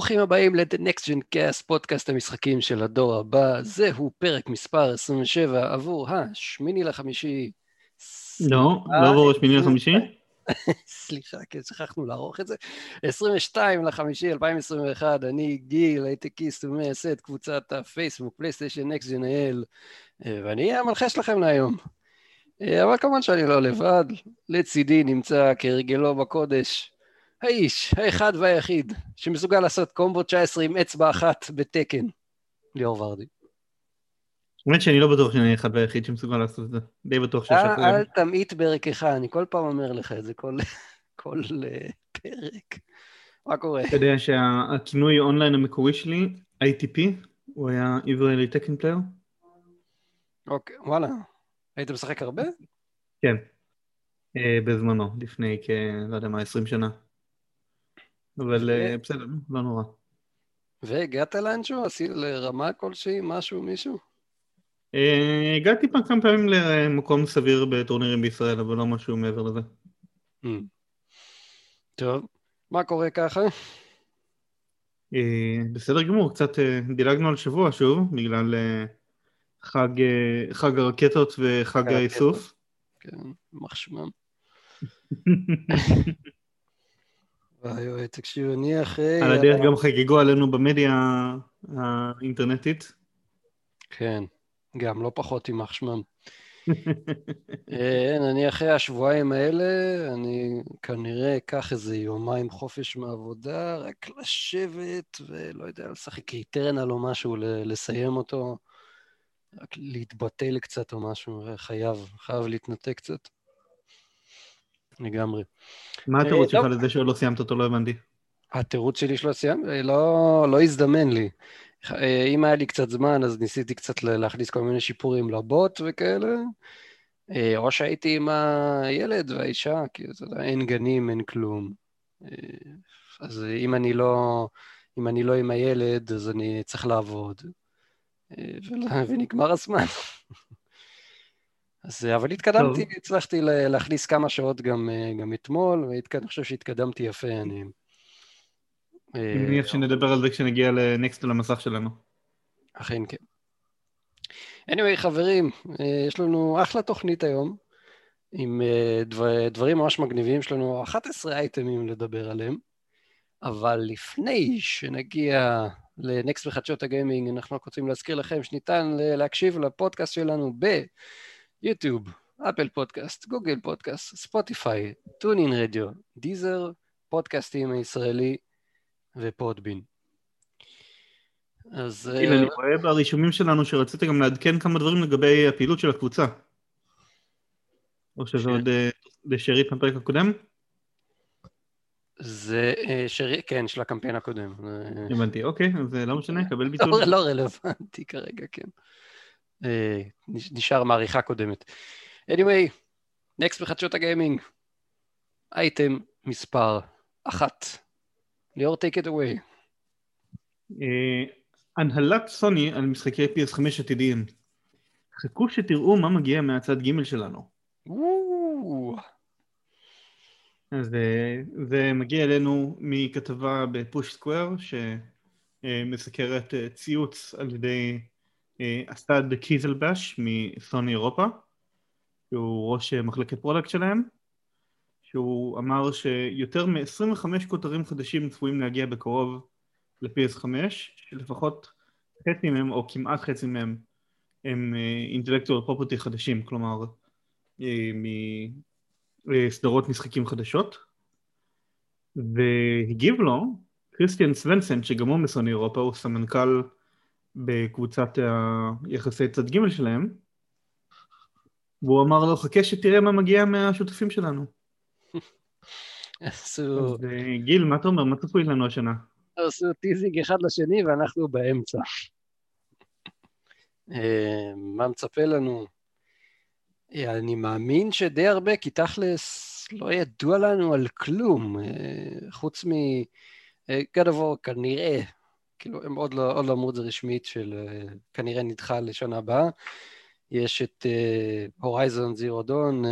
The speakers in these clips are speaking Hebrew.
ברוכים הבאים ל-The Next Gen Cast, פודקאסט המשחקים של הדור הבא. זהו פרק מספר 27 עבור השמיני לחמישי. לא, לא עבור השמיני לחמישי. סליחה, כן, שכחנו לערוך את זה. 22 לחמישי 2021, אני גיל, הייטקיסט ומייסד קבוצת הפייסבוק, PlayStation Next Gen IL, ואני אהיה המנחה שלכם להיום. אה, אבל כמובן שאני לא לבד, לצידי נמצא כהרגלו בקודש, האיש, האחד והיחיד, שמסוגל לעשות קומבו 19 עם אצבע אחת ב Tekken, ליאור ורדי. האמת שאני לא בטוח שאני האחד והיחיד שמסוגל לעשות את זה, די בטוח שיש אחרים. אל תמעיט בערכך, אני כל פעם אומר לך את זה, כל, כל אה, פרק. מה קורה? אתה יודע שהכינוי אונליין המקורי שלי, ITP, הוא היה Israeli Tekken Player? אוקיי, וואלה. היית משחק הרבה? כן. אה, בזמנו, לפני כ... לא יודע מה, 20 שנה. אבל אה, בסדר, לא נורא. והגעת לאנשהו? עשית לרמה כלשהי? משהו, מישהו? אה, הגעתי פעם כמה פעמים למקום סביר בטורנירים בישראל, אבל לא משהו מעבר לזה. Hmm. טוב, מה קורה ככה? בסדר גמור, קצת דילגנו על שבוע שוב, בגלל חג, חג הרקטות וחג האיסוף. כן, מחשמם. וואי וואי, תקשיב, אני אחרי... על הדרך גם חגגו עלינו במדיה האינטרנטית. כן, גם לא פחות יימח שמם. כן, אני אחרי השבועיים האלה, אני כנראה אקח איזה יומיים חופש מעבודה, רק לשבת ולא יודע, לשחק איטרנל או משהו, לסיים אותו, רק להתבטל קצת או משהו, חייב, חייב להתנתק קצת. לגמרי. מה התירוץ שלך לזה שעוד לא סיימת אותו? לא הבנתי. התירוץ שלי שלא סיימת? לא, לא הזדמן לי. אם היה לי קצת זמן, אז ניסיתי קצת להכניס כל מיני שיפורים לבוט וכאלה, או שהייתי עם הילד והאישה, כי אתה יודע, אין גנים, אין כלום. אז אם אני לא, אם אני לא עם הילד, אז אני צריך לעבוד. ונגמר הזמן. אז, אבל התקדמתי, טוב. הצלחתי להכניס כמה שעות גם, אה, גם אתמול, ואני חושב שהתקדמתי יפה. אני אה, מניח שנדבר על זה כשנגיע לנקסט על המסך שלנו. אכן כן. anyway, חברים, אה, יש לנו אחלה תוכנית היום, עם דבר, דברים ממש מגניבים, יש לנו 11 אייטמים לדבר עליהם, אבל לפני שנגיע ל Next בחדשות הגיימינג, אנחנו רק רוצים להזכיר לכם שניתן להקשיב לפודקאסט שלנו ב... יוטיוב, Apple Podcast, Google Podcast, ספוטיפיי, TuneIn Radio, Deezer, פודקאסטים הישראלי ו Podbean. אז... הנה, אני רואה ברישומים שלנו שרצית גם לעדכן כמה דברים לגבי הפעילות של הקבוצה. או שזה עוד בשארית מהפרק הקודם? זה שארית, כן, של הקמפיין הקודם. הבנתי, אוקיי, אז לא משנה, קבל ביטול. לא רלוונטי כרגע, כן. אה, נשאר מעריכה קודמת. anyway, נקסט בחדשות הגיימינג, אייטם מספר אחת. ליאור, take it away. אה, הנהלת סוני על משחקי PS5 עתידיים. חכו שתראו מה מגיע מהצד ג' שלנו. אז אה, זה מגיע אלינו מכתבה ב Push Square שמסקרת ציוץ על ידי אסד קיזלבש מסוני אירופה, שהוא ראש מחלקת product שלהם, שהוא אמר שיותר מ-25 כותרים חדשים צפויים להגיע בקרוב ל-PS5, שלפחות חצי מהם, או כמעט חצי מהם, הם אינטלקטואל פרופרטי חדשים, כלומר אה, מסדרות משחקים חדשות. והגיב לו קריסטיאן סוונסן, שגם הוא מסוני אירופה, הוא סמנכ"ל בקבוצת היחסי צד ג' שלהם, והוא אמר לו, חכה שתראה מה מגיע מהשותפים שלנו. עשו... אז אה, גיל, מה אתה אומר? מה צפוי לנו השנה? עשו teasing אחד לשני ואנחנו באמצע. אה, מה מצפה לנו? אה, אני מאמין שדי הרבה, כי תכלס לא ידוע לנו על כלום, חוץ מ... God of War כנראה כאילו, הם עוד לא, עוד לא אמרו את זה רשמית של אה, כנראה נדחה לשנה הבאה. יש את Horizon Zero Dawn,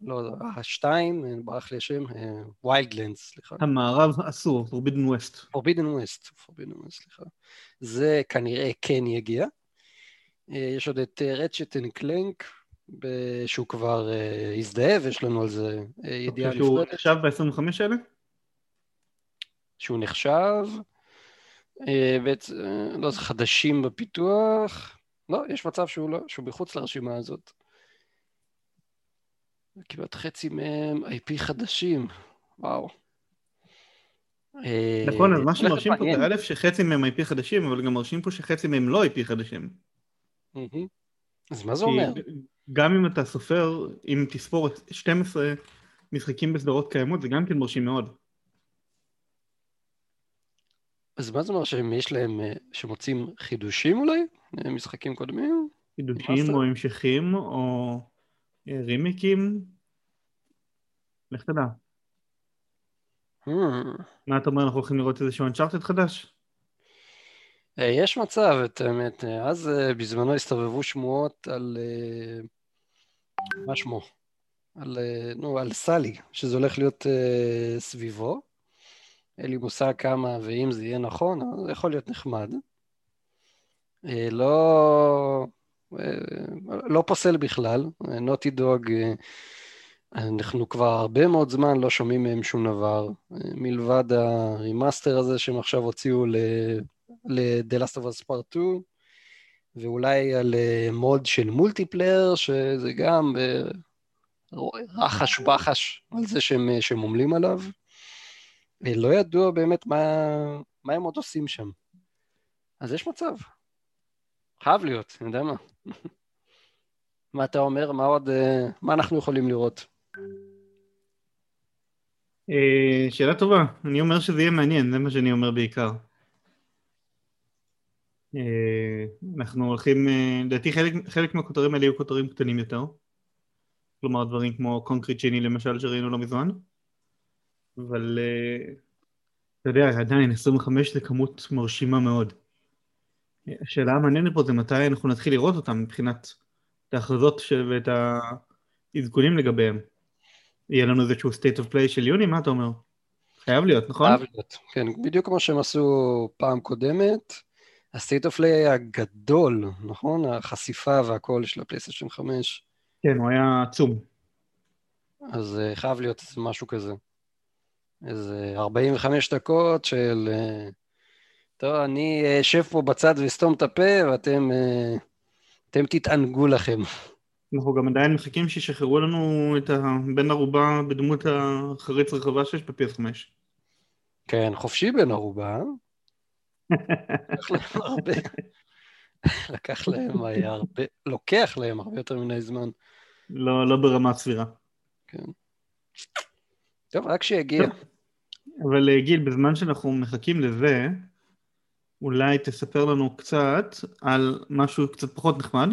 לא, השתיים, ברח לי השם, Wildlands, סליחה. המערב אסור, Forbidden West. Forbidden West, Forbidden West, סליחה. זה כנראה כן יגיע. יש עוד את Ratchet and Clank, שהוא כבר הזדהב, ויש לנו על זה ידיעה נפרדת. שהוא נחשב ב-25 האלה? שהוא נחשב, בעצם, לא, זה חדשים בפיתוח. לא, יש מצב שהוא לא, שהוא מחוץ לרשימה הזאת. כמעט חצי מהם IP חדשים, וואו. נכון, אז מה שמרשים פה זה א' שחצי מהם IP חדשים, אבל גם מרשים פה שחצי מהם לא IP חדשים. אז מה זה אומר? גם אם אתה סופר, אם תספור 12 משחקים בסדרות קיימות, זה גם כן מרשים מאוד. אז מה זה אומר שהם יש להם, שמוצאים חידושים אולי? משחקים קודמים? חידושים או המשכים או רימיקים? לך תדע. מה אתה אומר, אנחנו הולכים לראות איזשהו אנצ'ארטד חדש? יש מצב, את האמת. אז בזמנו הסתובבו שמועות על... מה שמו? על, נו, על סלי, שזה הולך להיות סביבו. אין לי מושג כמה, ואם זה יהיה נכון, זה יכול להיות נחמד. לא, לא פוסל בכלל, Naughty Dog, אנחנו כבר הרבה מאוד זמן לא שומעים מהם שום דבר, מלבד ה remaster הזה שהם עכשיו הוציאו ל-The Last of Us Part 2, ואולי על mode של multiplayer, שזה גם רחש בחש על זה שהם, שהם עמלים עליו. לא ידוע באמת מה, מה הם עוד עושים שם. אז יש מצב. חייב להיות, אני יודע מה. מה אתה אומר? מה עוד, אה, מה אנחנו יכולים לראות? אה, שאלה טובה. אני אומר שזה יהיה מעניין, זה מה שאני אומר בעיקר. אה, אנחנו הולכים, לדעתי חלק, חלק מהכותרים האלה יהיו כותרים קטנים יותר. כלומר דברים כמו קונקריט שני למשל שראינו לא מזמן. אבל אתה יודע, עדיין 25 זה כמות מרשימה מאוד. השאלה המעניינת פה זה מתי אנחנו נתחיל לראות אותם מבחינת ההכרזות ואת העדכונים לגביהם. יהיה לנו איזשהו state of play של יוני, מה אתה אומר? חייב להיות, נכון? חייב להיות, כן, בדיוק כמו שהם עשו פעם קודמת. ה-state of play היה גדול, נכון? החשיפה והכל של הפלייסטיישן 5. כן, הוא היה עצום. אז uh, חייב להיות משהו כזה. איזה 45 דקות של... Uh, טוב, אני אשב פה בצד ואסתום את הפה, ואתם אה, אתם תתענגו לכם. אנחנו גם עדיין מחכים שישחררו לנו את הבן ערובה בדמות החריץ רחבה שיש ב-PS5. כן, חופשי בן ערובה. לקח להם הרבה, לקח להם הרבה, לוקח להם הרבה יותר מדי זמן. לא, לא ברמה סבירה. כן. טוב, רק שיגיע. אבל אה, גיל, בזמן שאנחנו מחכים לזה, אולי תספר לנו קצת על משהו קצת פחות נחמד.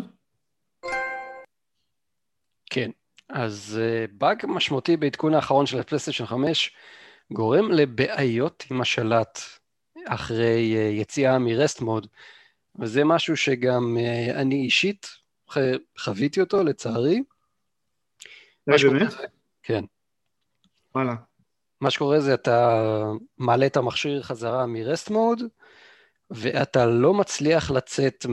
כן, אז uh, באג משמעותי בעדכון האחרון של הפלייסטיישן 5 גורם לבעיות עם השלט אחרי uh, יציאה מרסט מוד, וזה משהו שגם אני אישית חוויתי אותו לצערי. זה באמת? כן. וואלה. מה שקורה זה אתה מעלה את המכשיר חזרה מרסט מוד, ואתה לא מצליח לצאת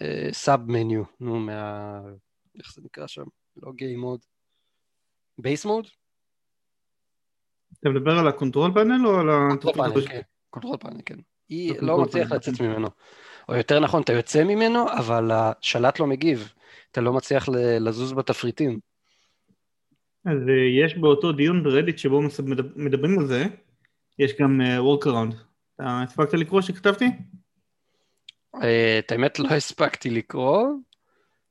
מהסאב מניו, אה, נו, מה... איך זה נקרא שם? לא game mode. Base mode? אתה מדבר על ה control panel או על ה... control panel, כן. control panel, כן. היא לא מצליח לצאת ממנו. או יותר נכון, אתה יוצא ממנו, אבל השלט לא מגיב. אתה לא מצליח לזוז בתפריטים. אז אה, יש באותו דיון ברדיט שבו מדברים על זה, יש גם אה, workaround. אתה הספקת לקרוא שכתבתי? אה, את האמת לא הספקתי לקרוא.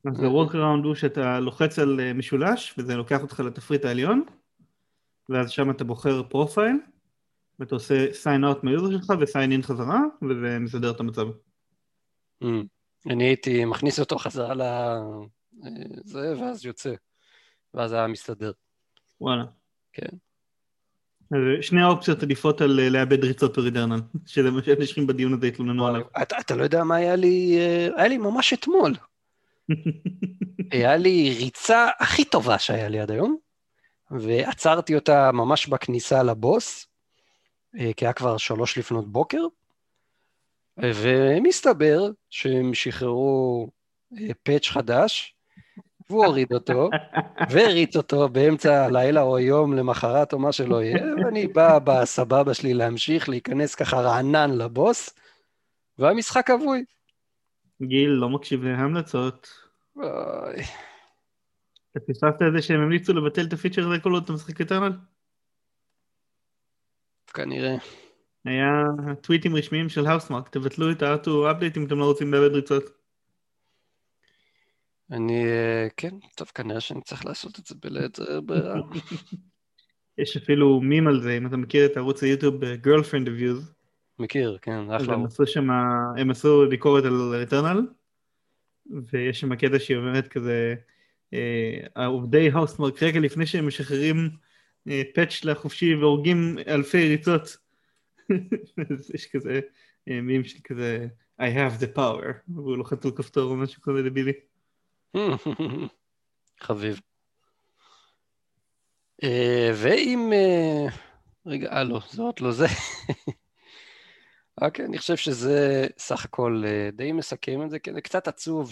אז ה-workaround הוא שאתה לוחץ על משולש וזה לוקח אותך לתפריט העליון ואז שם אתה בוחר profile ואתה עושה sign out מה user שלך ו-sign in חזרה וזה מסדר את המצב. אמ. אני הייתי מכניס אותו חזרה לזה ואז יוצא ואז היה מסתדר. וואלה. כן. שני האופציות עדיפות על אה, לאבד ריצות ב Returnal, שזה מה שאנשים בדיון הזה התלוננו עליו. אתה, אתה לא יודע מה היה לי, אה, היה לי ממש אתמול. היה לי ריצה הכי טובה שהיה לי עד היום, ועצרתי אותה ממש בכניסה לבוס, אה, כי היה כבר שלוש לפנות בוקר, ומסתבר שהם שחררו פאץ' חדש, והוא הוריד אותו, והריץ אותו באמצע הלילה או יום למחרת או מה שלא יהיה, ואני בא בסבבה שלי להמשיך, להיכנס ככה רענן לבוס, והמשחק אבוי. גיל לא מקשיב להמלצות. אתה פספסת את זה שהם המליצו לבטל את הפיצ'ר הזה כל עוד אתה משחק איתרנל? כנראה. היה טוויטים רשמיים של האוסמארק, תבטלו את ה-R2 update אם אתם לא רוצים לאבד ריצות. אני, אה, כן, טוב, כנראה שאני צריך לעשות את זה בלית ברירה. יש אפילו מים על זה, אם אתה מכיר את ערוץ היוטיוב אה, Girlfriend Reviews. מכיר, כן, אחלה. הם עשו שם, הם עשו ביקורת על ריטרנל, ויש שם קטע שהיא אומרת כזה, אה, עובדי האוסמרק רגע לפני שהם משחררים פאץ' לחופשי והורגים אלפי ריצות. יש כזה מים של כזה, I have the power, והוא לוחץ על כפתור או משהו כזה דבילי. חביב. אה, ואם... אה, רגע, אה לא, זה עוד לא זה. אוקיי, אני חושב שזה סך הכל אה, די מסכם את זה, כי זה קצת עצוב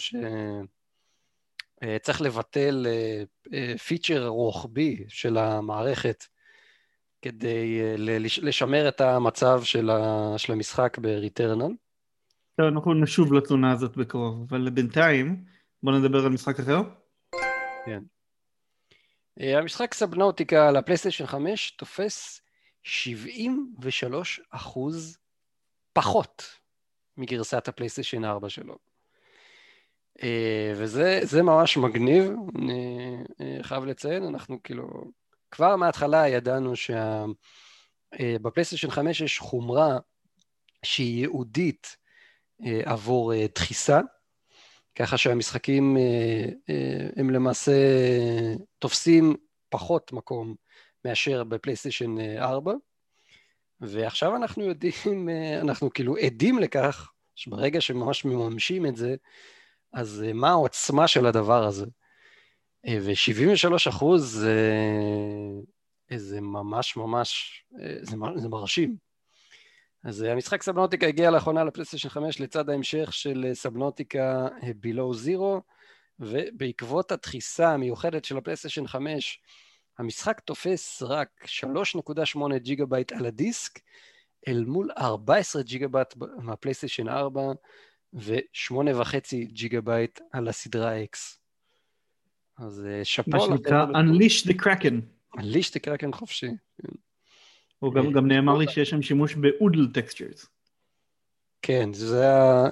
שצריך לבטל פיצ'ר רוחבי של המערכת כדי לשמר את המצב של המשחק ב-Returnal. טוב, אנחנו נשוב לתלונה הזאת בקרוב, אבל בינתיים... בוא נדבר על משחק אחר. כן. אה, המשחק סבנאוטיקה לפלייסטיישן 5 תופס 73 אחוז פחות מגרסת הפלייסטיישן 4 שלו. אה, וזה ממש מגניב, אני אה, חייב לציין, אנחנו כאילו, כבר מההתחלה ידענו שבפלייסטיישן 5 יש חומרה שהיא ייעודית עבור דחיסה, ככה שהמשחקים אה, אה, הם למעשה תופסים פחות מקום מאשר בפלייסטיישן 4, ועכשיו אנחנו יודעים, אה, אנחנו כאילו עדים לכך, שברגע שממש מממשים את זה, אז מה העוצמה של הדבר הזה? ו-73 אחוז זה, זה ממש ממש, זה, זה מרשים. אז אה, המשחק Subnautica הגיע לאחרונה לפלייסטיישן 5 לצד ההמשך של אה, Subnautica Below Zero, ובעקבות הדחיסה המיוחדת של הפלייסטיישן 5, המשחק תופס רק 3.8 ג'יגה בייט על הדיסק, אל מול 14 ג'יגה בייט מהפלייסטיישן 4 ו-8.5 ג'יגה בייט על הסדרה X. אז אה, שאפו. מה שנקרא Unleash the Kraken. Unleash the Kraken חופשי. או גם, גם נאמר לי שיש שם שימוש ב Oodle Textures. כן, זה היה...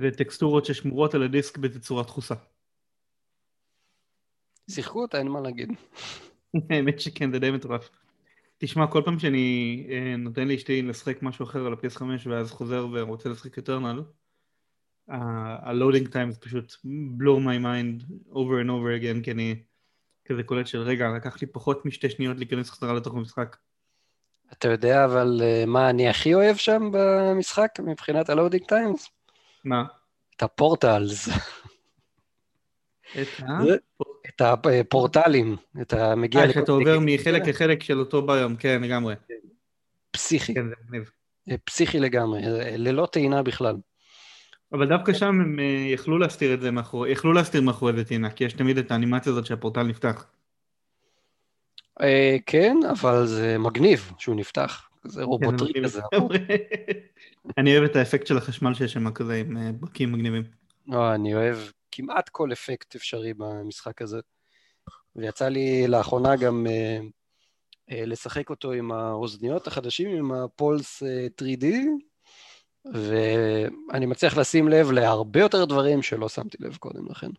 זה טקסטורות ששמורות על הדיסק בתצורת דחוסה. שיחקו אותה, אין מה להגיד. האמת שכן, זה די מטורף. תשמע, כל פעם שאני אה, נותן לאשתי לשחק משהו אחר על ה-PS5 ואז חוזר ורוצה לשחק Returnal, ה loading time זה פשוט blow my mind over and over again, כי אני כזה קולט של רגע, לקח לי פחות משתי שניות להיכנס חזרה לתוך המשחק. אתה יודע אבל אה, מה אני הכי אוהב שם במשחק מבחינת ה loading times? מה? את ה portals. את ה... את הפורטלים, אתה מגיע... אה, שאתה עובר מחלק לחלק של אותו biome, כן, לגמרי. פסיכי. כן. אה, פסיכי לגמרי, ללא טעינה בכלל. אבל דווקא שם הם אה, יכלו להסתיר את זה מאחורי, יכלו להסתיר מאחורי זה טינה, כי יש תמיד את האנימציה הזאת שהפורטל נפתח. אה, כן, אבל זה מגניב שהוא נפתח, זה כן, רובוטרי כזה. אני אוהב את האפקט של החשמל שיש שם כזה עם אה, ברקים מגניבים. לא, אני אוהב כמעט כל אפקט אפשרי במשחק הזה. ויצא לי לאחרונה גם לשחק אותו עם האוזניות החדשים, עם הפולס 3D, ואני מצליח לשים לב להרבה יותר דברים שלא שמתי לב קודם לכן.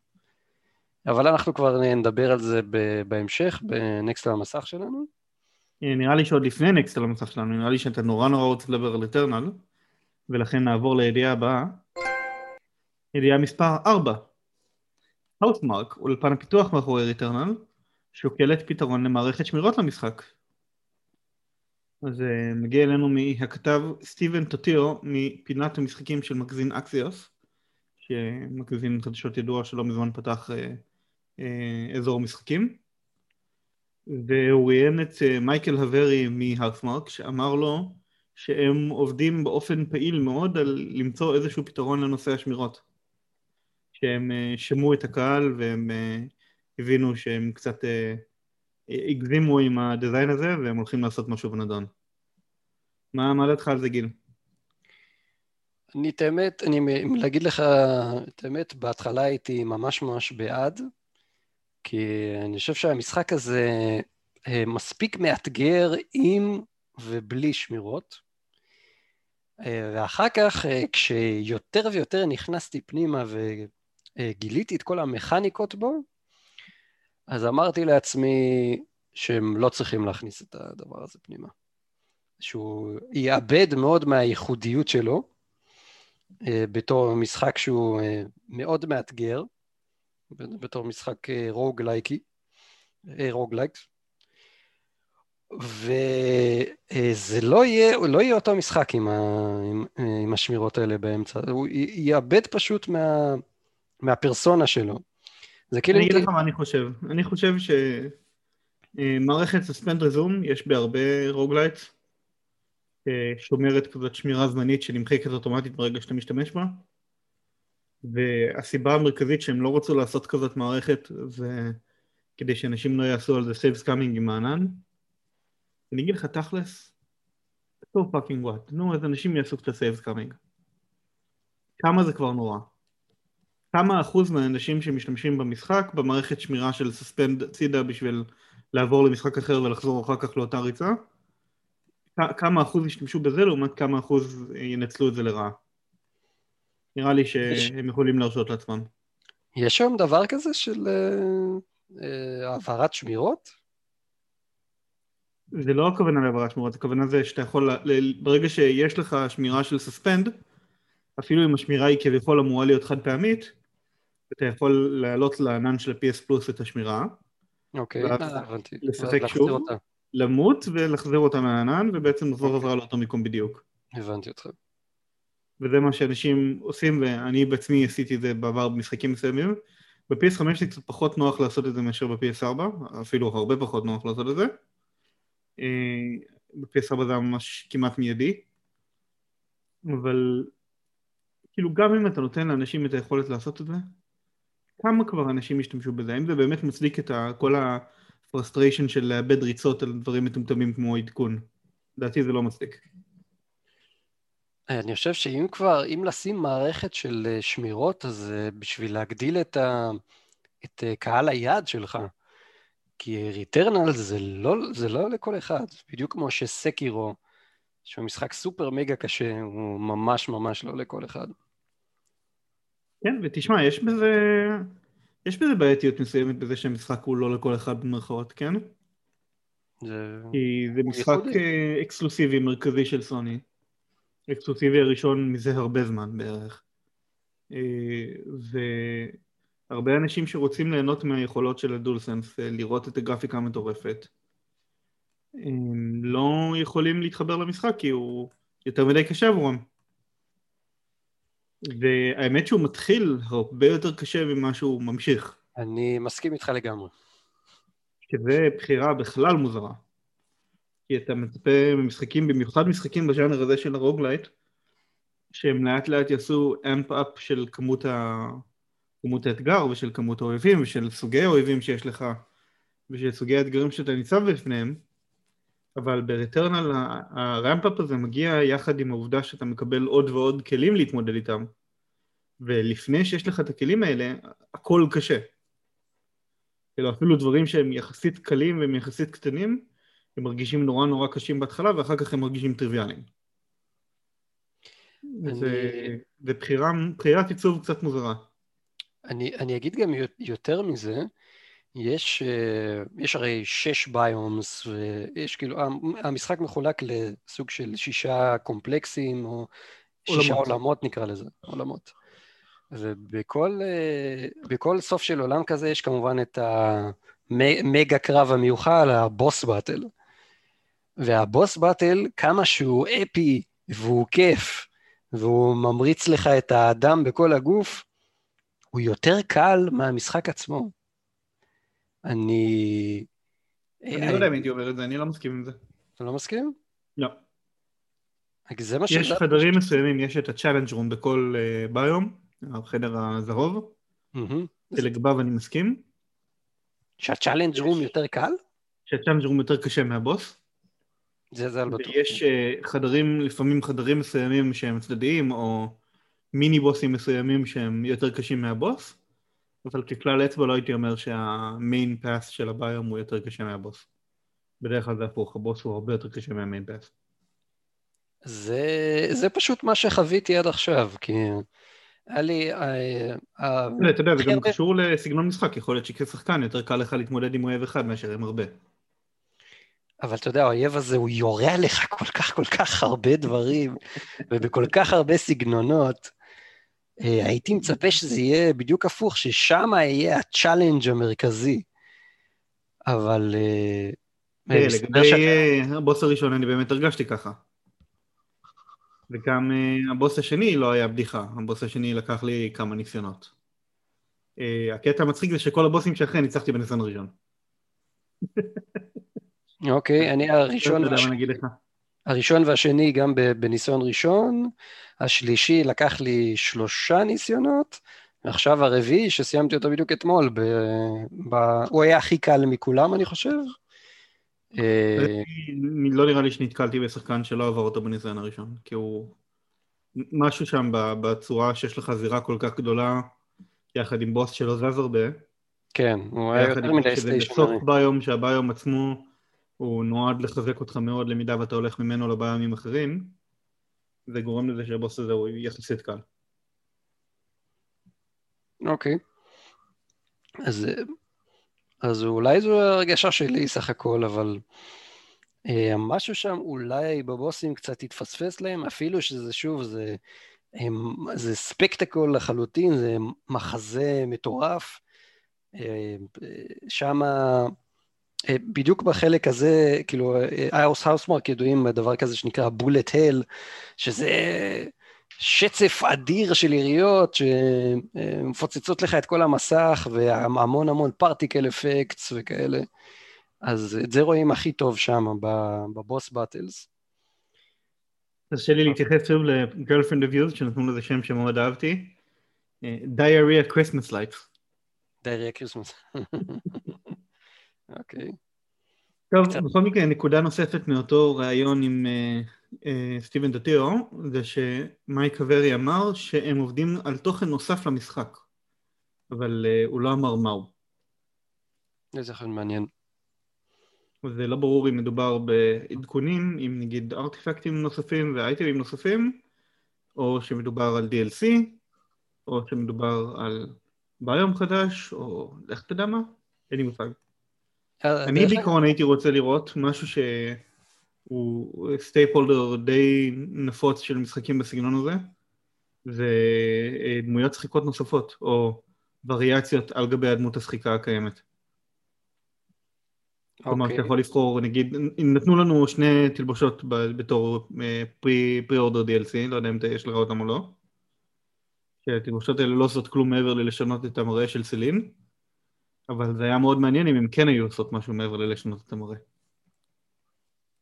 אבל אנחנו כבר נדבר על זה בהמשך, בנקסט על המסך שלנו. אה, נראה לי שעוד לפני נקסט על המסך שלנו, נראה לי שאתה נורא נורא רוצה לדבר על אטרנל, ולכן נעבור לידיעה הבאה. ידיעה מספר 4. Housemarque, אולפן הפיתוח מאחורי Returnal, שוקלת פתרון למערכת שמירות למשחק. אז uh, מגיע אלינו מהכתב סטיבן טוטילו מפינת המשחקים של מגזין אקסיוס שמגזין חדשות ידוע שלא מזמן פתח אה, אה, אזור משחקים. והוא ראיין את אה, מיקאל הברי מ Housemarque, שאמר לו שהם עובדים באופן פעיל מאוד על למצוא איזשהו פתרון לנושא השמירות. שהם אה, שמעו את הקהל והם אה, הבינו שהם קצת הגזימו עם הדיזיין הזה והם הולכים לעשות משהו בנדון. מה, מה לדעתך על זה גיל? אני את האמת, אני להגיד לך את האמת, בהתחלה הייתי ממש ממש בעד, כי אני חושב שהמשחק הזה אה, מספיק מאתגר עם ובלי שמירות. אה, ואחר כך, אה, כשיותר ויותר נכנסתי פנימה וגיליתי את כל המכניקות בו, אז אמרתי לעצמי שהם לא צריכים להכניס את הדבר הזה פנימה. שהוא יאבד מאוד מהייחודיות שלו, בתור משחק שהוא מאוד מאתגר, בתור משחק roguelike, roguelikes, וזה לא יהיה, לא יהיה אותו משחק עם, ה, עם, עם השמירות האלה באמצע, הוא יאבד פשוט מה, מהפרסונה שלו. זה כאילו... אני אגיד לך מה אני חושב. אני חושב שמערכת suspend resume, יש בהרבה roguelite, שומרת כזאת שמירה זמנית שנמחקת אוטומטית ברגע שאתה משתמש בה. והסיבה המרכזית שהם לא רצו לעשות כזאת מערכת זה כדי שאנשים לא יעשו על זה save scumming עם הענן. אני אגיד לך תכלס, so fucking what, נו אז אנשים יעשו קצת save scumming. כמה זה כבר נורא? כמה אחוז מהאנשים שמשתמשים במשחק במערכת שמירה של suspend צידה בשביל לעבור למשחק אחר ולחזור אחר כך לאותה ריצה? כמה אחוז ישתמשו בזה לעומת כמה אחוז ינצלו את זה לרעה? נראה לי שהם יכולים להרשות לעצמם. יש היום דבר כזה של uh, uh, העברת שמירות? זה לא הכוונה להעברת שמירות, הכוונה זה שאתה יכול, ברגע שיש לך שמירה של סספנד, אפילו אם השמירה היא כביכול אמורה להיות חד פעמית, אתה יכול להעלות לענן של ה-PS פלוס את השמירה. אוקיי, אה, הבנתי. לשחק שוב, אותה. למות ולהחזיר אותה מהענן, ובעצם לחזור אוקיי. חזרה לאותו מיקום בדיוק. הבנתי אותך. וזה מה שאנשים עושים, ואני בעצמי עשיתי את זה בעבר במשחקים מסוימים. ב-PS5 זה קצת פחות נוח לעשות את זה מאשר ב-PS4, אפילו הרבה פחות נוח לעשות את זה. אה, ב-PS4 זה היה ממש כמעט מיידי. אבל כאילו גם אם אתה נותן לאנשים את היכולת לעשות את זה, כמה כבר אנשים ישתמשו בזה? האם זה באמת מצדיק את כל ה frustration של לאבד ריצות על דברים מטומטמים כמו עדכון? לדעתי זה לא מצדיק. אני חושב שאם כבר, אם לשים מערכת של אה, שמירות, אז אה, בשביל להגדיל את, ה, את אה, קהל היעד שלך, כי ריטרנל זה לא, זה לא לכל אחד, בדיוק כמו שסקירו, שהוא משחק סופר מגה קשה, הוא ממש ממש לא לכל אחד. כן, ותשמע, יש בזה, יש בזה בעייתיות מסוימת בזה שהמשחק הוא לא לכל אחד במרכאות, כן? זה... כי זה משחק יחודי. אקסקלוסיבי מרכזי של סוני. אקסקלוסיבי הראשון מזה הרבה זמן בערך. אה, והרבה אנשים שרוצים ליהנות מהיכולות של הדולסנס, אה, לראות את הגרפיקה המטורפת, הם לא יכולים להתחבר למשחק כי הוא יותר מדי קשה עבורם. והאמת שהוא מתחיל הרבה יותר קשה ממה שהוא ממשיך. אני מסכים איתך לגמרי. שזה בחירה בכלל מוזרה. כי אתה מצפה ממשחקים, במיוחד משחקים בז'אנר הזה של ה roguelite, שהם לאט לאט יעשו ramp up של כמות, ה... כמות האתגר ושל כמות האויבים ושל סוגי האויבים שיש לך ושל סוגי האתגרים שאתה ניצב בפניהם, אבל ב Returnal ה ramp-up הזה מגיע יחד עם העובדה שאתה מקבל עוד ועוד כלים להתמודד איתם, ולפני שיש לך את הכלים האלה, הכל קשה. כאילו אפילו דברים שהם יחסית קלים והם יחסית קטנים, הם מרגישים נורא נורא קשים בהתחלה ואחר כך הם מרגישים טריוויאליים. אני... זה, זה בחירה, בחירת עיצוב קצת מוזרה. אני, אני אגיד גם יותר מזה, יש, אה, יש הרי שש ביומס, ויש כאילו, המשחק מחולק לסוג של שישה קומפלקסים, או שישה עולמות, עולמות נקרא לזה, עולמות. ובכל אה, סוף של עולם כזה יש כמובן את המגה קרב המיוחל, הבוס באטל. והבוס באטל, כמה שהוא אפי והוא כיף, והוא ממריץ לך את האדם בכל הגוף, הוא יותר קל מהמשחק עצמו. אני... אני לא יודע אם הייתי אומר את זה, אני לא מסכים עם זה. אתה לא מסכים? לא. זה מה יש חדרים מסוימים, יש את ה-challenge room בכל uh, ביום, החדר הזרוב, שלגביו אני מסכים. שה-challenge room יותר קל? שה-challenge room יותר קשה מהבוס. זה זה על בטוח. ויש חדרים, לפעמים חדרים מסוימים שהם צדדיים, או מיני בוסים מסוימים שהם יותר קשים מהבוס, אבל ככלל אצבע לא הייתי אומר שהמיין פאס של הביום הוא יותר קשה מהבוס. בדרך כלל זה הפוך, הבוס הוא הרבה יותר קשה מה main path. זה, זה פשוט מה שחוויתי עד עכשיו, כי היה לי... אה, אה, אתה יודע, זה גם קשור לסגנון משחק, יכול להיות שכשחקן יותר קל לך להתמודד עם אויב אחד מאשר עם הרבה. אבל אתה יודע, האויב הזה, הוא יורה עליך כל כך כל כך הרבה דברים, ובכל כך הרבה סגנונות. אה, הייתי מצפה שזה יהיה בדיוק הפוך, ששם יהיה ה challenge המרכזי. אבל... לגבי הבוס הראשון, אני באמת הרגשתי ככה. וגם הבוס השני לא היה בדיחה, הבוס השני לקח לי כמה ניסיונות. הקטע המצחיק זה שכל הבוסים שאחרי ניצחתי בניסיון הראשון. אוקיי, אני הראשון, והש... הראשון והשני גם בניסיון ראשון, השלישי לקח לי שלושה ניסיונות, ועכשיו הרביעי שסיימתי אותו בדיוק אתמול, ב... ב... הוא היה הכי קל מכולם אני חושב. אה, לא נראה לי שנתקלתי בשחקן שלא עבר אותו בניסיון הראשון, כי הוא... משהו שם בצורה שיש לך זירה כל כך גדולה, יחד עם בוס שלא זז הרבה. כן, הוא היה יותר מדי סטיישנרי. בסוף ביום, שהביום עצמו הוא נועד לחזק אותך מאוד למידה ואתה הולך ממנו לביומים אחרים, זה גורם לזה שהבוס הזה הוא יחסית קל. אוקיי. אז אז אולי זו הרגשה שלי סך הכל, אבל אה, משהו שם אולי בבוסים קצת התפספס להם, אפילו שזה שוב, זה, הם, זה ספקטקול לחלוטין, זה מחזה מטורף. אה, אה, בדיוק בחלק הזה, כאילו, איוס האוסמרק ידועים בדבר כזה שנקרא בולט הל, שזה... שצף אדיר של יריות שמפוצצות לך את כל המסך והמון המון פרטיקל אפקטס וכאלה. אז את זה רואים הכי טוב שם בבוס באטלס. אז שלי להתייחס שוב ל-girlfriend of youth שנתנו לזה שם שמאוד אהבתי. diarrhea Christmas lights. diarrhea Christmas. אוקיי. טוב, בכל מקרה, נקודה נוספת מאותו ראיון עם uh, אה, סטיבן דטיו, זה שמייק אברי אמר שהם עובדים על תוכן נוסף למשחק, אבל uh, הוא לא אמר מהו. איזה חן מעניין. זה לא ברור אם מדובר בעדכונים, אם נגיד ארטיפקטים נוספים ואייטמים נוספים, או שמדובר על DLC, או שמדובר על biome חדש, או לך תדע מה, אין לי מושג. אה, אני בעיקרון הייתי רוצה לראות משהו ש... הוא staple די נפוץ של משחקים בסגנון הזה, זה אה, דמויות שחיקות נוספות, או וריאציות על גבי הדמות השחיקה הקיימת. Okay. כלומר, אתה אוקיי. יכול לבחור, נגיד, נתנו לנו שני תלבושות בתור pre-order DLC, לא יודע אם יש לך אותם או לא, שהתלבושות האלה לא עושות כלום מעבר ללשנות את המראה של סלין, אבל זה היה מאוד מעניין אם הם כן היו עושות משהו מעבר ללשנות את המראה.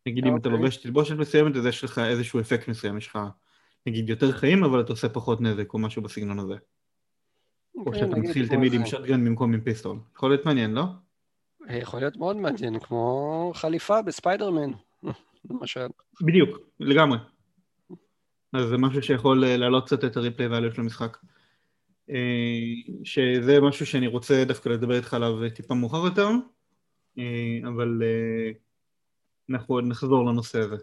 נגיד אם אתה אוקיי. לובש תלבושת מסוימת אז יש לך איזשהו אפקט מסוים, יש לך נגיד יותר חיים אבל אתה עושה פחות נזק או משהו בסגנון הזה. או אוקיי, שאתה מתחיל תמיד עם שוטגן במקום עם פיסטול. יכול להיות מעניין, לא? יכול להיות מאוד מעניין, כמו חליפה בספיידרמן, למשל. בדיוק, לגמרי. אז זה משהו שיכול אה, להעלות קצת את הריפלי ואליו של המשחק. אה, שזה משהו שאני רוצה דווקא לדבר איתך עליו טיפה מאוחר יותר, אה, אבל אנחנו עוד נחזור לנושא הזה.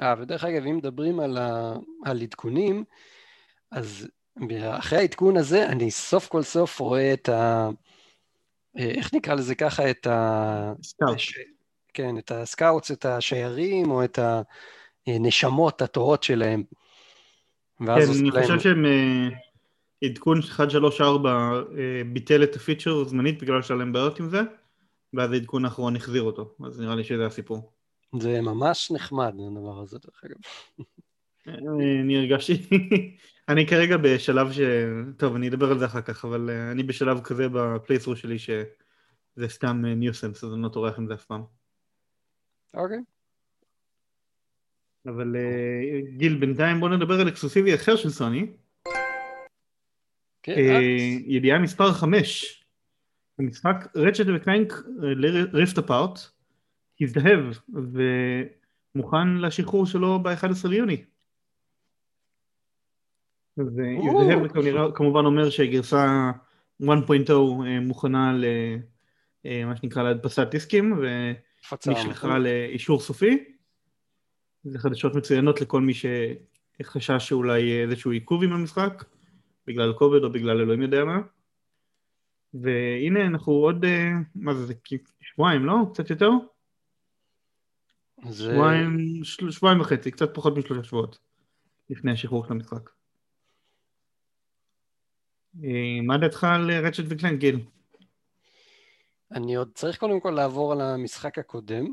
אה, ודרך אגב, אם מדברים על, ה... על עדכונים, אז אחרי העדכון הזה, אני סוף כל סוף רואה את ה... איך נקרא לזה ככה? את ה... סקאוט. ש... כן, את ה scouts, את השיירים, או את הנשמות הטובות שלהם. כן, אני להם... חושב שהם... אה, עדכון 134 אה, ביטל את הפיצ'ר זמנית בגלל שהיה להם בעיות עם זה. ואז העדכון האחרון החזיר אותו, אז נראה לי שזה הסיפור. זה ממש נחמד הדבר הזה דרך אגב. אני הרגשתי, אני כרגע בשלב ש... טוב, אני אדבר על זה אחר כך, אבל אה, אני בשלב כזה ב playthrough שלי שזה סתם nuisance, אז אני לא טורח עם זה אף פעם. אוקיי. אבל אה, גיל, בינתיים בוא נדבר על אקסקלוסיבי אחר של סוני. כן, אה, ידיעה מספר 5. המשחק Ratchet ו Clank Rift Apart הזדהב ומוכן לשחרור שלו ב-11 ליוני. אה, או. הזדהב זה כנראה- כמובן אומר שהגרסה 1.0 אה, מוכנה למה שנקרא להדפסת דיסקים. ונשלחה לאישור סופי. זה חדשות מצוינות לכל מי שחשש שאולי איזשהו עיכוב עם המשחק בגלל קוביד או בגלל אלוהים יודע מה. והנה אנחנו עוד, אה, מה זה, זה שבועיים, לא? קצת יותר? זה... שבועיים, של- שבועיים וחצי, קצת פחות משלושה שבועות לפני השחרור של המשחק. אה, מה דעתך על Ratchet ו Clank, גיל? אני עוד צריך קודם כל לעבור על המשחק הקודם,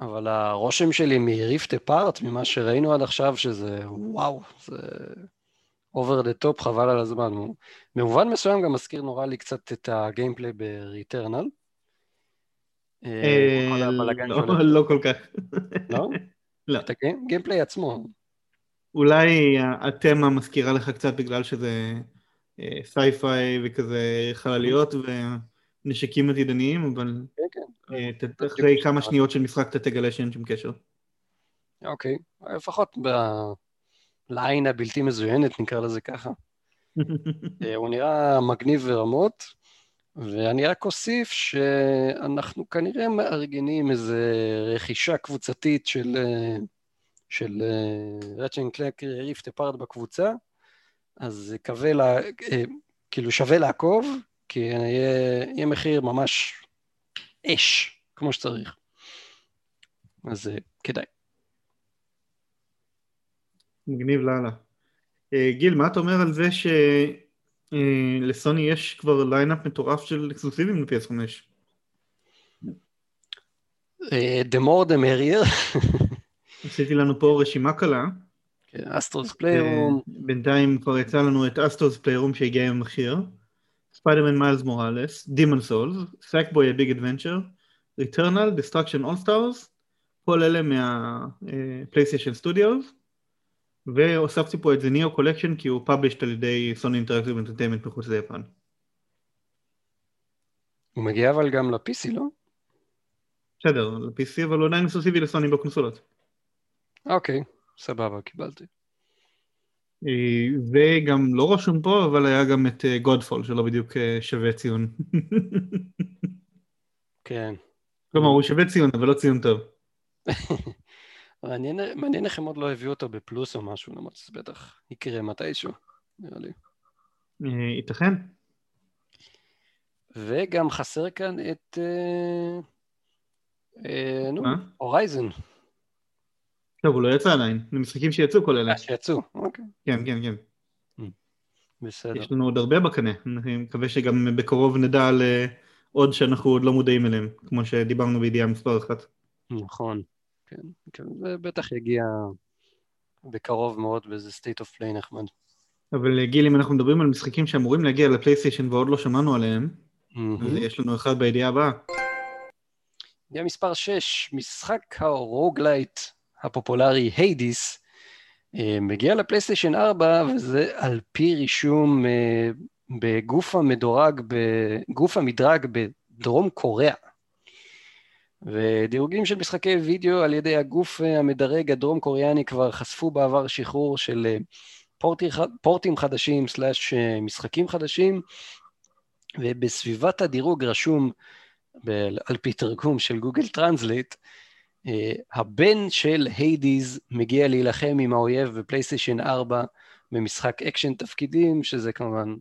אבל הרושם שלי מ Rift Apart, ממה שראינו עד עכשיו, שזה וואו, זה over the top, חבל על הזמן. במובן מסוים גם מזכיר נורא לי קצת את ה gameplay ב Returnal. אה, הבלגן לא. לא כל כך. לא? לא. את ה gameplay עצמו. אולי התמה מזכירה לך קצת בגלל שזה אה, סייפיי וכזה חלליות ונשקים עתידניים, אבל כן, כן. אה, אחרי כמה שניות של משחק אתה תגלה שאין שום קשר. אוקיי, לפחות לעין הבלתי מזוינת, נקרא לזה ככה. אה, הוא נראה מגניב ברמות, ואני רק אוסיף שאנחנו כנראה מארגנים איזה רכישה קבוצתית של, אה, של Ratchet & Clank Rift Apart בקבוצה, אז קווה לה, אה, כאילו שווה לעקוב, כי יהיה, יהיה מחיר ממש אש, כמו שצריך. אז כדאי. מגניב יאללה. אה, גיל, מה אתה אומר על זה שלסוני יש כבר lineup מטורף של אקסקלוסיבים ל-PS5? אה, The more the merrier, עשיתי לנו פה רשימה קלה. Astro's Playroom, בינתיים כבר יצא לנו את Astro's Playroom שהגיע עם המכשיר. Spider-Man Miles Morales, Demon's Souls, Sackboy A Big Adventure, Returnal, Destruction AllStars, כל אלה מה PlayStation Studios, והוספתי פה את זה Nioh Collection כי הוא published על ידי Sony Interactive Entertainment מחוץ ליפן. הוא מגיע אבל גם ל-PC, לא? בסדר, ל-PC אבל הוא עדיין אקסקלוסיבי לסוני בקונסולות. אוקיי, סבבה, קיבלתי. אה, וגם לא רשום פה, אבל היה גם את גודפול, שלא בדיוק אה, שווה ציון. כן. כלומר, הוא שווה ציון, אבל לא ציון טוב. מעניין, מעניין איך הם עוד לא הביאו אותו בפלוס או משהו, למרות שזה בטח יקרה מתישהו, נראה לי. אה, ייתכן. וגם חסר כאן את... אה, אה, נו? הורייזן. טוב, הוא לא יצא עדיין. זה משחקים שיצאו כל אלה. אה, שיצאו, אוקיי, כן, כן, כן. בסדר. יש לנו עוד הרבה בקנה. אני מקווה שגם בקרוב נדע על עוד שאנחנו עוד לא מודעים אליהם, כמו שדיברנו בידיעה מספר אחת. נכון, כן. כן, זה בטח יגיע בקרוב מאוד באיזה state of play נחמד. אבל אה, גיל, אם אנחנו מדברים על משחקים שאמורים להגיע לפלייסטיישן ועוד לא שמענו עליהם, אז מהמם. יש לנו אחד בידיעה הבאה. ידיעה מספר 6, משחק ה roguelite הפופולרי Hades, אה, מגיע לפלייסטיישן 4, וזה על פי רישום אה, בגוף המדורג, בגוף המדרג בדרום קוריאה. ודירוגים של משחקי וידאו על ידי הגוף אה, המדרג הדרום קוריאני כבר חשפו בעבר שחרור של אה, פורטי, פורטים חדשים slash אה, משחקים חדשים, ובסביבת הדירוג רשום, על פי תרגום של גוגל Translate, הבן של Hades מגיע להילחם עם האויב בפלייסטיישן 4 במשחק אקשן תפקידים, שזה כמובן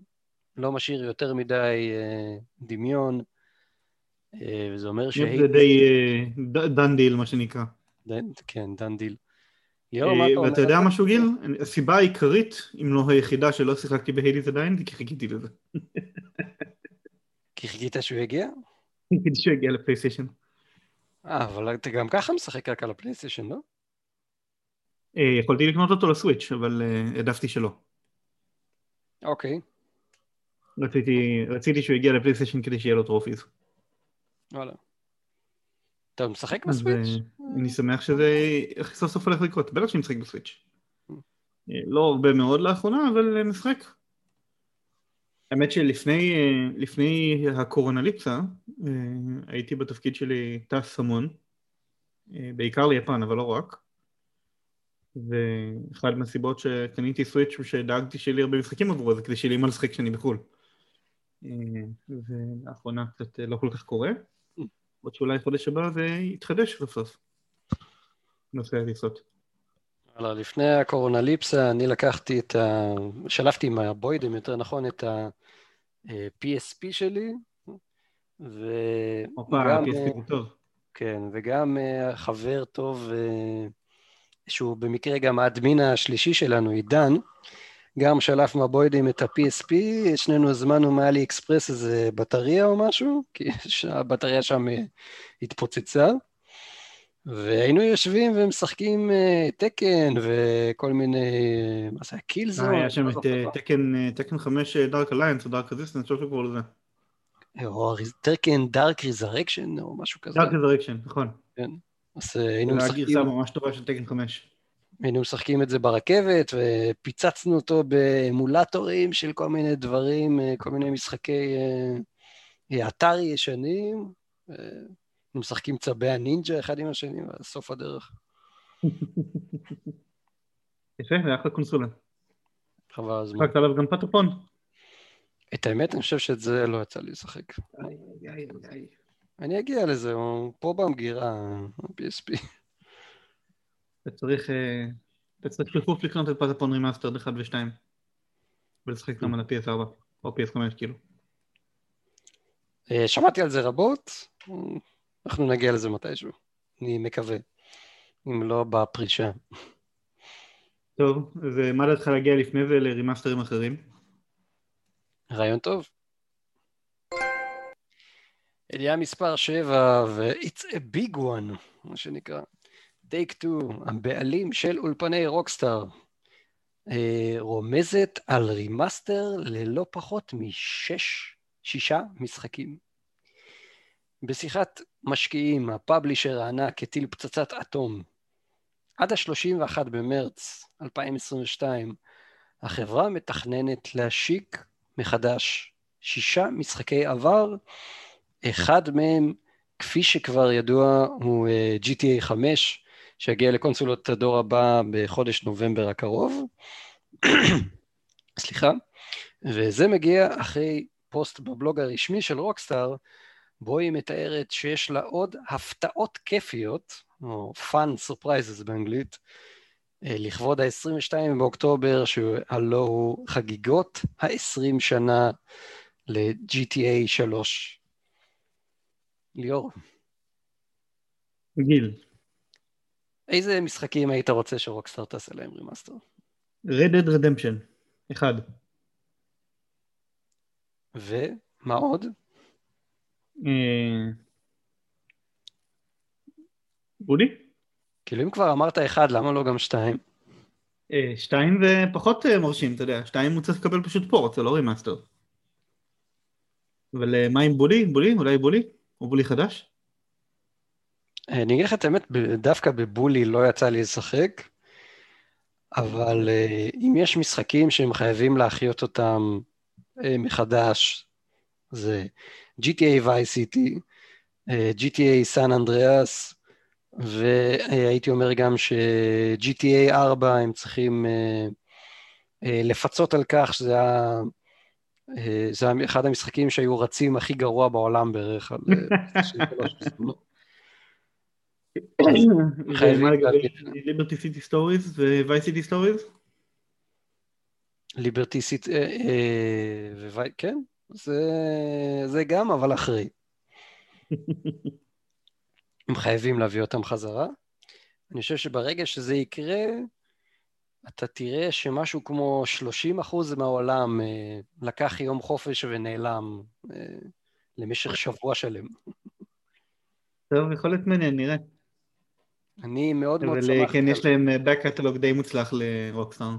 לא משאיר יותר מדי דמיון, וזה אומר זה שהיידיז... די אה, done deal, מה שנקרא. כן, done deal. אה? ואתה יודע זה? משהו גיל? הסיבה העיקרית, אם לא היחידה שלא שיחקתי ב Hades עדיין, זה כי חיכיתי לזה. כי חיכית שהוא יגיע? חיכיתי שהוא יגיע לפלייסטיישן. אה, אבל אתה גם ככה משחק רק על הפלייסטיישן, לא? אה, יכולתי לקנות אותו לסוויץ', אבל אה, העדפתי שלא. אוקיי, רציתי, רציתי שהוא יגיע לפלייסטיישן כדי שיהיה לו טרופיז. וואלה. אתה משחק אז בסוויץ'? אה, אני שמח שזה סוף סוף הולך לקרות, בטח שאני משחק בסוויץ'. אה, לא הרבה מאוד לאחרונה, אבל אה, משחק. האמת שלפני אה, לפני הקורונליפסה אה, הייתי בתפקיד שלי טס המון, אה, בעיקר ליפן אבל לא רק. ואחד מהסיבות שקניתי סוויץ' הוא שדאגתי שיהיה לי הרבה משחקים עבורו זה כדי שיהיה לי מה לשחק כשאני בחו"ל. אה, ולאחרונה קצת אה, לא כל כך קורה. עוד שאולי חודש הבא זה יתחדש סוף סוף. נושא הטיסות. וואלה, לפני הקורונליפסה אני לקחתי את ה... שלפתי עם הבוידם, יותר נכון, את ה-PSP שלי, הופה, וגם... טוב. כן, וגם אה, חבר טוב, אה, שהוא במקרה גם האדמין השלישי שלנו, עידן, גם שלף מהבוידעם את ה-PSP, שנינו הזמנו מאלי אקספרס איזה בטריה או משהו, כי הבטריה שם אה, התפוצצה, והיינו יושבים ומשחקים אה, Tekken וכל מיני, אה, מה זה היה? Killzone? היה שם את אה, Tekken, אה, Tekken 5 Dark Alliance או Dark Resistance, איך שקראו לזה. או Tekken Dark Resurrection או משהו כזה. Dark Resurrection, נכון. כן. אז היינו זו הייתה משחקים... גרסה ממש טובה של Tekken 5. היינו משחקים את זה ברכבת, ופיצצנו אותו באמולטורים של כל מיני דברים, אה, כל מיני משחקי אה, אטארי ישנים. אה, היינו משחקים צבי הנינג'ה אחד עם השני, בסוף הדרך. יפה, זה אחלה קונסולה. חבל הזמן. שיחקת עליו גם Patapon. את האמת, אני חושב שאת זה לא יצא לי לשחק. אני אגיע לזה, הוא פה במגירה, ה-PSP. אתה צריך, אה, לקנות את Patapon Remastered 1 ו-2 ולשחק גם על ה-PS4 או PS5 כאילו. אה, שמעתי על זה רבות, אנחנו נגיע לזה מתישהו, אני מקווה, אם לא בפרישה. טוב, אז אה, מה דעתך להגיע לפני זה לרימאסטרים אחרים? רעיון טוב. ידיעה מספר 7, ו-it's a big one, מה שנקרא. Take 2, הבעלים של אולפני Rockstar, אה, רומזת על remaster ללא פחות משש, שישה משחקים. בשיחת משקיעים, הפאבלישר הענק הטיל פצצת אטום. עד ה-31 במרץ 2022, החברה מתכננת להשיק מחדש שישה משחקי עבר, אחד מהם, כפי שכבר ידוע, הוא אה, GTA 5, שיגיע לקונסולות הדור הבא בחודש נובמבר הקרוב. סליחה. וזה מגיע אחרי פוסט בבלוג הרשמי של Rockstar, בו היא מתארת שיש לה עוד הפתעות כיפיות, או fun surprises באנגלית, אה, לכבוד ה-22 באוקטובר, שהלא הוא חגיגות ה-20 שנה ל-GTA 3. ליאור, גיל, איזה משחקים היית רוצה ש Rockstar תעשה להם remaster? Red Dead Redemption, אחד. ומה עוד? אה, רודי? כאילו אם כבר אמרת אחד, למה לא גם שתיים? אה, שתיים זה פחות אה, מרשים, אתה יודע, שתיים הוא צריך לקבל פשוט port, זה לא remaster. אבל מה עם Bully? Bully? אולי Bully? או Bully חדש? אני אגיד לך את האמת, דווקא בבולי לא יצא לי לשחק, אבל אה, אם יש משחקים שהם חייבים להחיות אותם אה, מחדש, זה GTA Vice City, אה, GTA San Andreas, והייתי אומר גם ש-GTA 4 הם צריכים אה, אה, לפצות על כך שזה היה, אה, זה אחד המשחקים שהיו רצים הכי גרוע בעולם בערך. על, אה, 63 בזמנו. חייבים ומה לגבי להגיד. ליברטי סיטי סטוריז וווי סיטי סטוריז? ליברטי סיט, וווי, כן, זה, זה גם, אבל אחרי. הם חייבים להביא אותם חזרה. אני חושב שברגע שזה יקרה, אתה תראה שמשהו כמו 30 אחוז מהעולם אה, לקח יום חופש ונעלם אה, למשך שבוע שלם. טוב, יכול להיות מעניין, נראה. אני מאוד מאוד אבל שמחתי. כן, על- יש להם back catalog די מוצלח לרוקסטאר.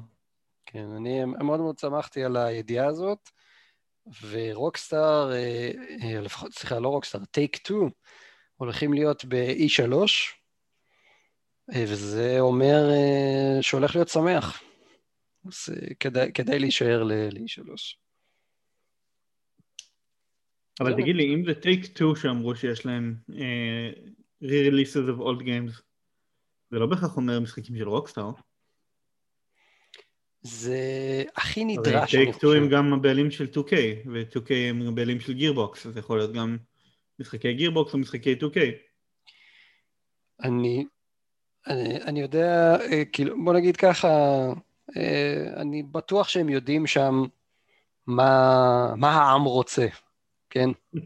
כן, אני מאוד מאוד שמחתי על הידיעה הזאת, ורוקסטאר, אה, אה, לפחות, סליחה, לא רוקסטאר, טייק 2, הולכים להיות ב-E3, אה, וזה אומר אה, שהולך להיות שמח. אז אה, כדאי, כדאי להישאר ל- ל-E3. אבל. תגיד לי, אם זה Take 2 שאמרו שיש להם אה, re-releases of old games, זה לא בהכרח אומר משחקים של Rockstar. זה הכי הרי נדרש, אני Take 2 הם חושב. גם הבעלים של 2K, ו-2K הם הבעלים של Gearbox, אז יכול להיות גם משחקי Gearbox או משחקי 2K. אני, אני, אני יודע, אה, כאילו, בוא נגיד ככה, אה, אני בטוח שהם יודעים שם מה, מה העם רוצה, כן?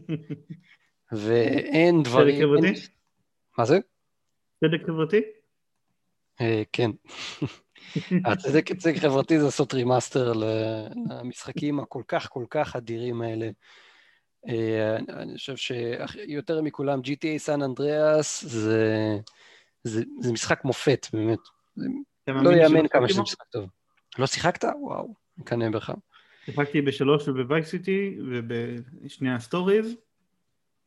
ואין צדק חברתי... חברתי? אין, מה זה? צדק חברתי? אה, כן. הצדק צדק חברתי זה לעשות remaster למשחקים הכל כך כל כך אדירים האלה. אה, אני- אני חושב שיותר מכולם, GTA סן אנדריאס זה, זה, זה משחק מופת, באמת. לא יאמן כמה שזה? משחק טוב. לא שיחקת? וואו, מקנא בך. שיחקתי בשלוש ובוייס סיטי ובשני הסטוריז,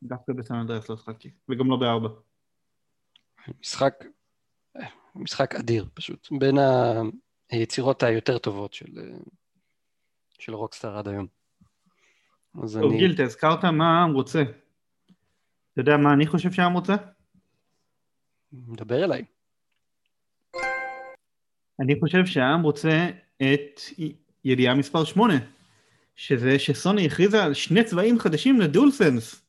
דווקא בסן אנדריאס לא שיחקתי, וגם לא בארבע. משחק, משחק אדיר פשוט, בין היצירות היותר טובות של, של רוקסטאר עד היום. אז טוב אני... גיל, אתה הזכרת מה העם רוצה. אתה יודע מה אני חושב שהעם רוצה? מדבר אליי. אני חושב שהעם רוצה את ידיעה מספר 8, שזה שסוני הכריזה על שני צבעים חדשים לדולסנס.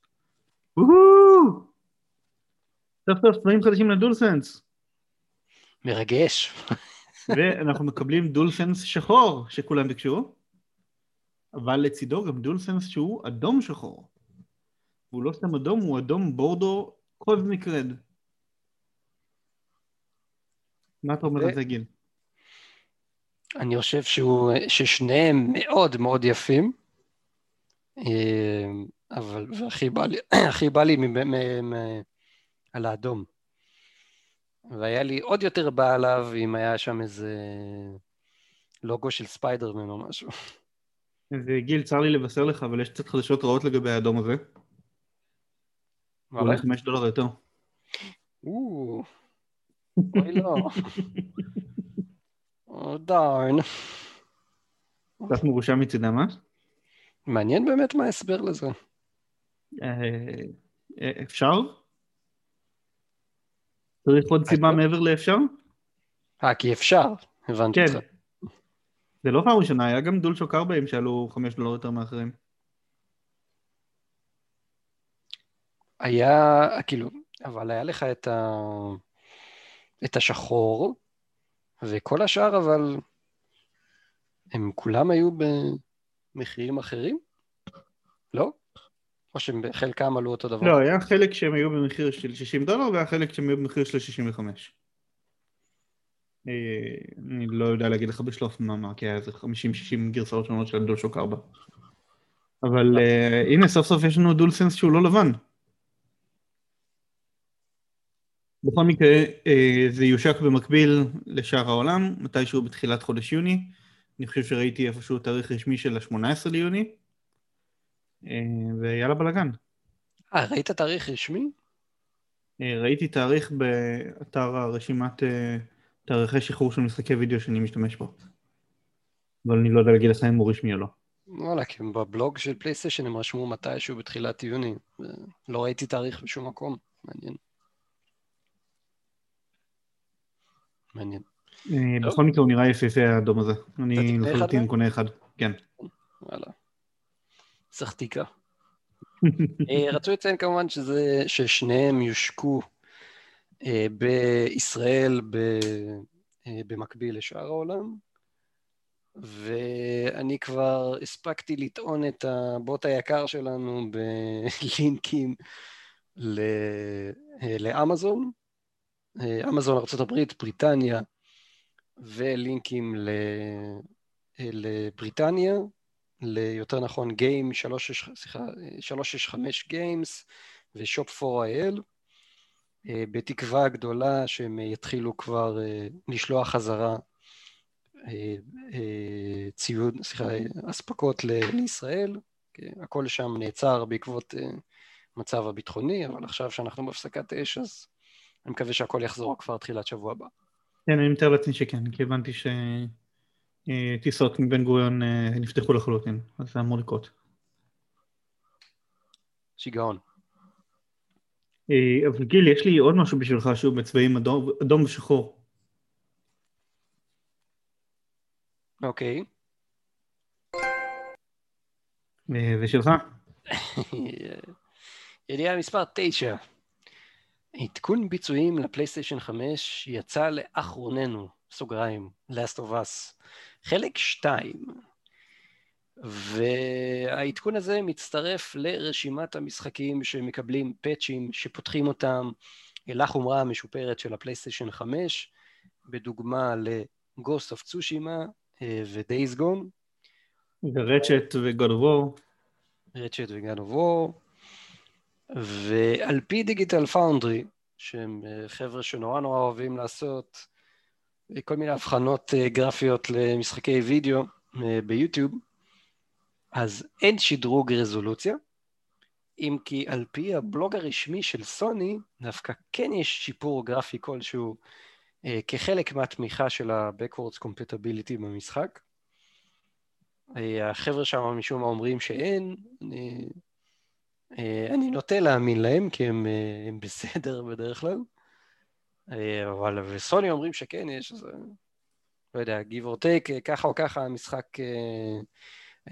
סוף סוף צבעים חדשים לדולסנס. מרגש. ואנחנו מקבלים דולסנס שחור שכולם ביקשו, אבל לצידו גם דולסנס שהוא אדום שחור. הוא לא סתם אדום, הוא אדום בורדו קוזמיק רד. מה אתה אומר ו- על זה גיל? אני חושב שהוא, ששניהם מאוד מאוד יפים, אה, אבל והכי בא לי, הכי בא לי על האדום. והיה לי עוד יותר בא עליו אם היה שם איזה לוגו של ספיידרמן או משהו. וגיל, צר לי לבשר לך, אבל יש קצת חדשות רעות לגבי האדום הזה. הוא עולה 5 דולר יותר. או, אוי לא. דארן. קצת מרושע מצידם, אה? מעניין באמת מה ההסבר לזה. אה, אה, אפשר? צריך עוד סיבה אז- מעבר לאפשר? אה, כי אפשר, הבנתי כן. אותך. זה לא פעם ראשונה, היה גם דולשוק 40 שעלו 5 דולר יותר מאחרים. היה, כאילו, אבל היה לך את, ה... את השחור, וכל השאר, אבל הם כולם היו במחירים אחרים? לא? או שחלקם עלו אותו דבר? לא, היה חלק שהם היו במחיר של 60 דולר והיה חלק שהם היו במחיר של 65. אה, אני לא יודע להגיד לך בשלוף מה, מה, כי היה איזה 50-60 גרסאות שונות של דולשוק 4. אבל אה, הנה סוף סוף יש לנו דולסנס שהוא לא לבן. בכל מקרה אה, זה יושק במקביל לשאר העולם, מתישהו בתחילת חודש יוני. אני חושב שראיתי איפשהו תאריך רשמי של ה-18 ליוני. אה, ויאללה בלאגן. אה, ראית תאריך רשמי? אה, ראיתי תאריך באתר הרשימת אה, תאריכי שחרור של משחקי וידאו שאני משתמש בו. אבל אני לא יודע להגיד לך אם הוא רשמי או לא. וואלה, כי בבלוג של פלייסטיישן הם רשמו מתישהו בתחילת יוני. לא ראיתי תאריך בשום מקום. מעניין. מעניין. בכל מקרה הוא נראה יפהפה האדום הזה. אני לחלוטין? קונה אחד. כן. וואלה. סחטיקה. אה, רצו לציין כמובן שזה, ששניהם יושקו אה, בישראל ב, אה, במקביל לשאר העולם, ואני כבר הספקתי לטעון את הבוט היקר שלנו בלינקים ל, לאמזון, אמזון ארה"ב, בריטניה, ולינקים ל, לבריטניה, ליותר נכון גיים 365 גיימס ושופ 4IL אה, בתקווה גדולה שהם יתחילו כבר אה, לשלוח חזרה ציוד, סליחה, אספקות לישראל. הכל שם נעצר בעקבות המצב הביטחוני, אבל עכשיו שאנחנו בהפסקת אש, אז אני מקווה שהכל יחזור כבר תחילת שבוע הבא. כן, אני מתאר לעצמי שכן, כי הבנתי שטיסות מבן גוריון נפתחו לחלוטין, אז זה אמור לקרות. שיגעון. אה, אבל גיל, יש לי עוד משהו בשבילך שהוא בצבעים אדום, אדום ושחור. אוקיי. אה, זה שלך. ידיעה מספר 9. עדכון ביצועים לפלייסטיישן 5 יצא לאחרוננו, סוגריים, Last of Us, חלק 2. והעדכון הזה מצטרף לרשימת המשחקים שמקבלים פאצ'ים שפותחים אותם אל החומרה המשופרת של הפלייסטיישן 5, בדוגמה ל-Ghost of Tsushima ו-Days Gone. ורצ'ט ו-God of War. רצ'ט ו-God of War. ועל פי דיגיטל פאונדרי, שהם אה, חבר'ה שנורא נורא אוהבים לעשות כל מיני הבחנות אה, גרפיות למשחקי וידאו אה, ביוטיוב, אז אין שדרוג רזולוציה, אם כי על פי הבלוג הרשמי של סוני, דווקא כן יש שיפור גרפי כלשהו אה, כחלק מהתמיכה של ה-Backwards Compatibility במשחק. החבר'ה שם משום מה אומרים שאין, אה, אני נוטה להאמין להם, כי הם, הם בסדר בדרך כלל, אבל וסוני אומרים שכן, יש איזה, לא יודע, give or take, ככה או ככה המשחק... אה,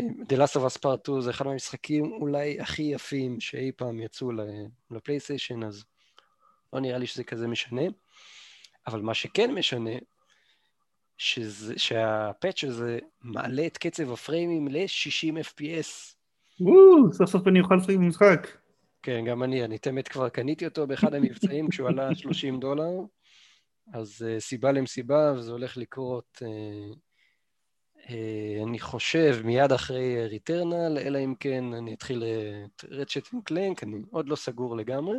The Last of Us Part 2 זה אחד מהמשחקים אולי הכי יפים שאי פעם יצאו לפלייסטיישן, אז לא נראה לי שזה כזה משנה. אבל מה שכן משנה, שזה, שהפאץ' הזה מעלה את קצב הפריימים ל-60 FPS. וואו, סוף סוף אני אוכל לשחק במשחק. כן, גם אני, אני תמת כבר קניתי אותו באחד המבצעים כשהוא עלה 30 דולר, אז uh, סיבה למסיבה, וזה הולך לקרות uh, אה, אני חושב מיד אחרי ריטרנל, אלא אם כן אני אתחיל את רצ'ט קלנק, אני עוד לא סגור לגמרי.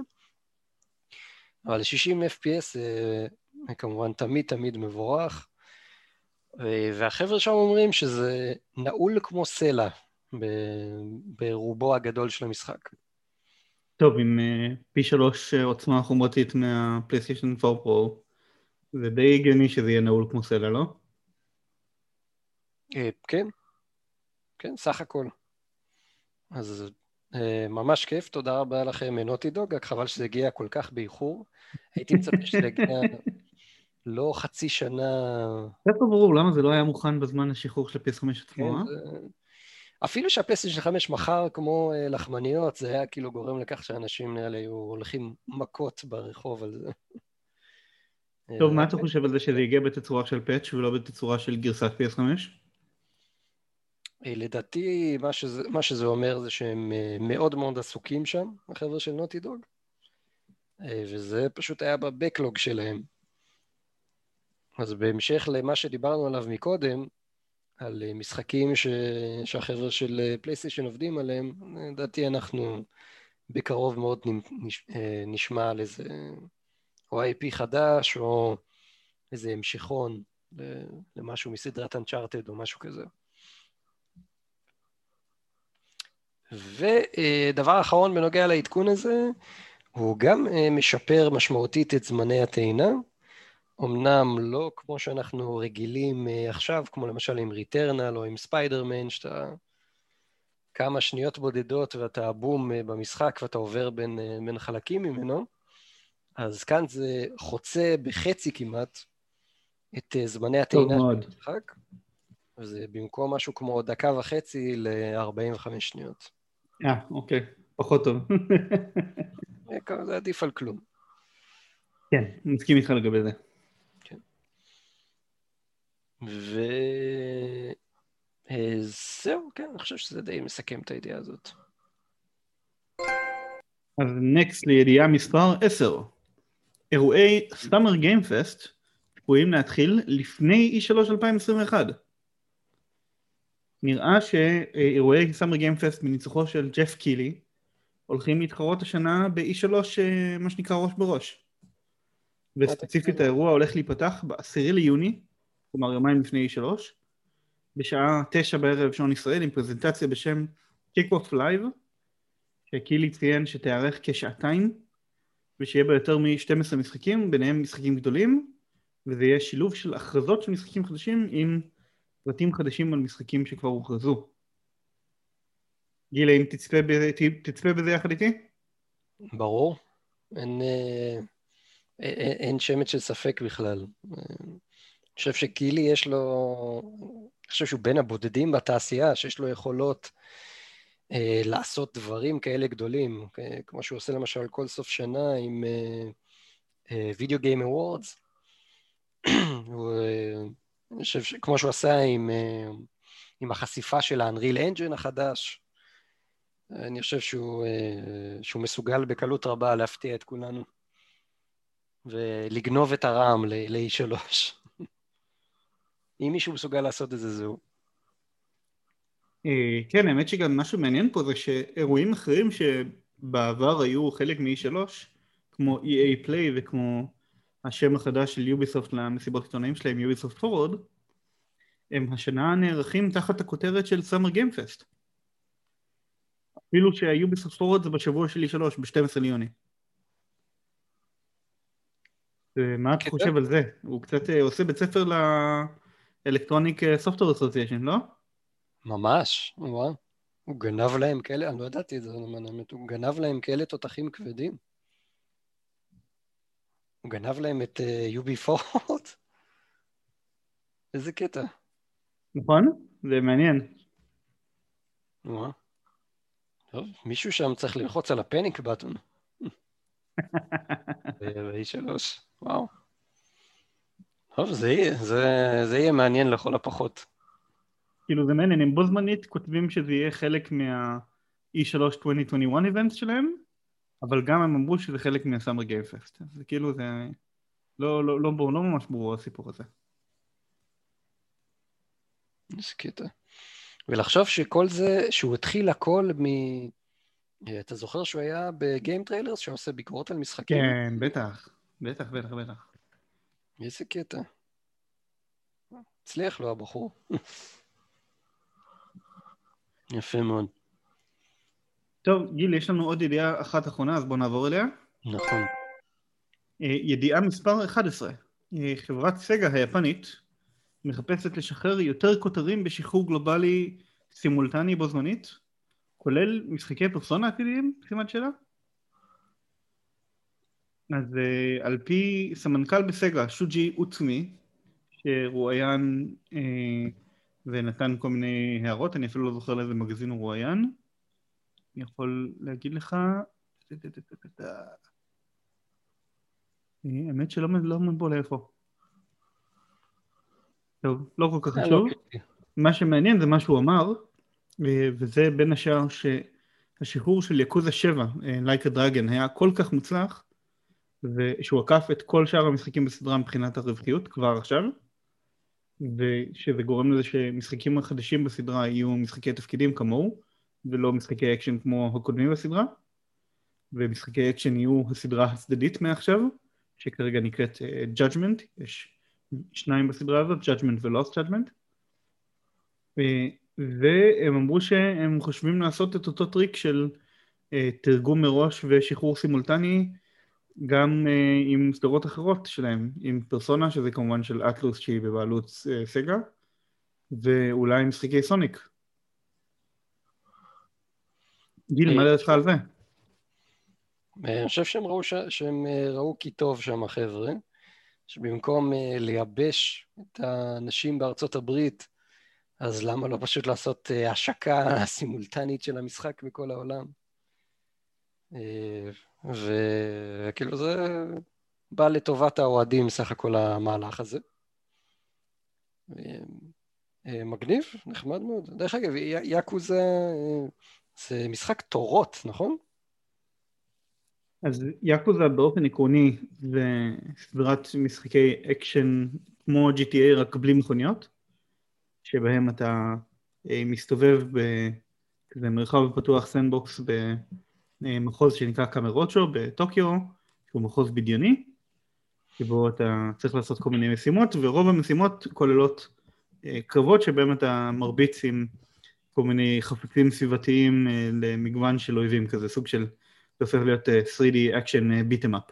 אבל 60 FPS זה כמובן תמיד תמיד מבורך. אה, והחבר'ה שם אומרים שזה נעול כמו סלע ברובו הגדול של המשחק. טוב, עם אה, פי שלוש עוצמה חומרתית מהפלייסטיישן 4 פרו, זה די הגיוני שזה יהיה נעול כמו סלע, לא? אה, כן, כן, סך הכל. אז אה, ממש כיף, תודה רבה לכם, נוטי דוג, רק חבל שזה הגיע כל כך באיחור. הייתי מצפה שזה יגיע לא חצי שנה... זה לא ברור, למה זה לא היה מוכן בזמן השחרור של הפייס 5 עצמו, כן, אה? אפילו שהפייסטיישן 5 מכר כמו לחמניות, זה היה כאילו גורם לכך שאנשים לי היו הולכים מכות ברחוב על זה. טוב, מה אתה חושב על זה שזה הגיע בתצורה של פאץ' ולא בתצורה של גרסת PS5? אה, לדעתי, מה שזה, מה שזה אומר זה שהם אה, מאוד מאוד עסוקים שם, החבר'ה של נוטי דוג, אה, וזה פשוט היה בבקלוג שלהם. אז בהמשך למה שדיברנו עליו מקודם, על משחקים ש... שהחבר'ה של פלייסטיישן עובדים עליהם, לדעתי אנחנו בקרוב מאוד נש... נשמע על איזה או IP חדש, או איזה המשכון למשהו מסדרת אנצ'ארטד או משהו כזה. ודבר אחרון בנוגע לעדכון הזה, הוא גם אה, משפר משמעותית את זמני הטעינה. אמנם לא כמו שאנחנו רגילים אה, עכשיו, כמו למשל עם ריטרנל או עם ספיידרמן, שאתה כמה שניות בודדות ואתה בום אה, במשחק ואתה עובר בין, בין חלקים ממנו, אז כאן זה חוצה בחצי כמעט את זמני הטעינה של המשחק, וזה במקום משהו כמו דקה וחצי ל-45 שניות. אה, אוקיי, פחות טוב. זה עדיף על כלום. כן, מסכים איתך לגבי זה. וזהו, כן, אני חושב שזה די מסכם את הידיעה הזאת. אז נקסט לידיעה מספר 10. אירועי סאמר גיימפסט צפויים להתחיל לפני E3 2021. נראה שאירועי סאמר גיימפסט מניצוחו של ג'ף קילי הולכים להתחרות השנה ב-E3 אה, מה שנקרא ראש בראש. וספציפית האירוע הולך להיפתח ב-10 ליוני, כלומר יומיים לפני E3, בשעה תשע בערב שעון ישראל עם פרזנטציה בשם Kick-Off Live, שקילי ציין שתארך כשעתיים, ושיהיה בה יותר מ-12 משחקים, ביניהם משחקים גדולים, וזה יהיה שילוב של הכרזות של משחקים חדשים עם פרטים חדשים על משחקים שכבר הוכרזו. גיל, האם תצפה בזה, תצפה בזה יחד איתי? ברור. אין, אה, אין, אין שמץ של ספק בכלל. אני חושב שקילי יש לו, אני חושב שהוא בין הבודדים בתעשייה שיש לו יכולות אה, לעשות דברים כאלה גדולים, אה, כמו שהוא עושה למשל כל סוף שנה עם וידאו גיים חושב שכמו שהוא עשה עם, עם החשיפה של האנריל אנג'ן החדש, אני חושב שהוא, שהוא מסוגל בקלות רבה להפתיע את כולנו ולגנוב את הרעם ל-E3. אם מישהו מסוגל לעשות את זה, זהו. אה, כן, האמת שגם משהו מעניין פה זה שאירועים אחרים שבעבר היו חלק מ-E3, כמו EA Play וכמו השם החדש של יוביסופט למסיבות עיתונאים שלהם, יוביסופט פורוד, הם השנה נערכים תחת הכותרת של סאמר גיימפסט. אפילו שהיוביסופט פורוד זה בשבוע שלי שלוש, ב-12 ליוני. מה אתה חושב על זה? הוא קצת אה, עושה בית ספר לאלקטרוניק סופטור אסוסיישן, לא? ממש, וואו. הוא גנב להם כאלה, אני לא ידעתי את זה, הוא גנב להם כאלה תותחים כבדים. הוא גנב להם את יובי uh, פורט? איזה קטע. נכון, זה מעניין. וואו. טוב, מישהו שם צריך ללחוץ על הפניק בטון. ב-E3, וואו. טוב, זה יהיה, זה, זה יהיה מעניין לכל הפחות. כאילו זה מעניין, הם בו זמנית כותבים שזה יהיה חלק מה-E3 2021 איבנט שלהם, אבל גם הם אמרו שזה חלק מהסאמר גיימפסט. זה כאילו זה... לא, לא, לא, לא, לא ממש ברור הסיפור הזה. איזה קטע. ולחשוב שכל זה, שהוא התחיל הכל מ... אתה זוכר שהוא היה בגיים טריילרס שעושה ביקורות על משחקים? כן, בטח. בטח, בטח, בטח. איזה קטע. הצליח לו הבחור. יפה מאוד. טוב, גיל, יש לנו עוד ידיעה אחת אחרונה, אז בואו נעבור אליה. נכון. ידיעה מספר 11. חברת סגה היפנית מחפשת לשחרר יותר כותרים בשחרור גלובלי סימולטני בו זמנית, כולל משחקי פרסונה עתידיים? סימן שאלה? אז uh, על פי סמנכ"ל בסגה, שוג'י אוצמי, שרואיין uh, ונתן כל מיני הערות, אני אפילו לא זוכר לאיזה מגזין הוא רואיין, אני יכול להגיד לך... האמת שלא לא מבול איפה. טוב, לא כל כך חשוב. מה שמעניין זה מה שהוא אמר, וזה בין השאר שהשחרור של יקוזה 7, לייקה דרגן, היה כל כך מוצלח, ושהוא עקף את כל שאר המשחקים בסדרה מבחינת הרווחיות כבר עכשיו, ושזה גורם לזה שמשחקים החדשים בסדרה יהיו משחקי תפקידים כמוהו, ולא משחקי אקשן כמו הקודמים בסדרה, ומשחקי אקשן יהיו הסדרה הצדדית מעכשיו, שכרגע נקראת אה, Judgment, יש שניים בסדרה הזאת, Judgment ו-Lost Judgment, והם אמרו שהם חושבים לעשות את אותו טריק של אה, תרגום מראש ושחרור סימולטני גם אה, עם סדרות אחרות שלהם, עם פרסונה שזה כמובן של אטלוס שהיא בבעלות אה, סגה, ואולי עם משחקי סוניק. גיל, מה דעתך על זה? אני חושב שהם ראו, ש... שהם ראו כי טוב שם החבר'ה, שבמקום לייבש את האנשים בארצות הברית אז למה לא פשוט לעשות אה, השקה סימולטנית של המשחק בכל העולם? אה, וכאילו זה בא לטובת האוהדים סך הכל המהלך הזה. אה, מגניב, נחמד מאוד. דרך אגב, יאקוזה זה משחק תורות, נכון? אז יאקוזה באופן עקרוני זה סדרת משחקי אקשן כמו GTA רק בלי מכוניות. שבהם אתה אה, מסתובב בכזה מרחב פתוח sandbox במחוז שנקרא קמורוצ'ו בטוקיו, שהוא מחוז בדיוני, שבו אתה צריך לעשות כל מיני משימות, ורוב המשימות כוללות אה, קרבות שבהם אתה מרביץ עם כל מיני חפצים סביבתיים אה, למגוון של אויבים כזה, סוג של, זה הופך להיות 3D action beat 'em up.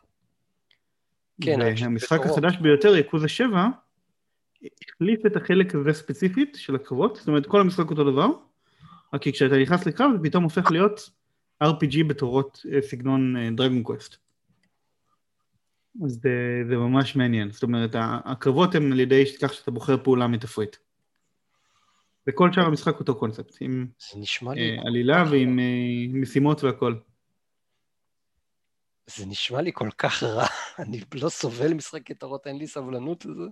כן, והמשחק החדש ביותר, יאקוזה 7, החליף את החלק הזה ספציפית של הקרבות, זאת אומרת כל המשחק אותו דבר, רק כי כשאתה נכנס לקרב זה פתאום הופך להיות RPG בתורות סגנון דרגון קווסט. אז זה, זה ממש מעניין, זאת אומרת הקרבות הם על ידי כך שאתה בוחר פעולה מתפריט. וכל שאר המשחק אותו קונספט, עם אה, עלילה ועם אה, משימות והכל. זה נשמע לי כל כך רע, אני לא סובל משחק כתרות, אין לי סבלנות לזה.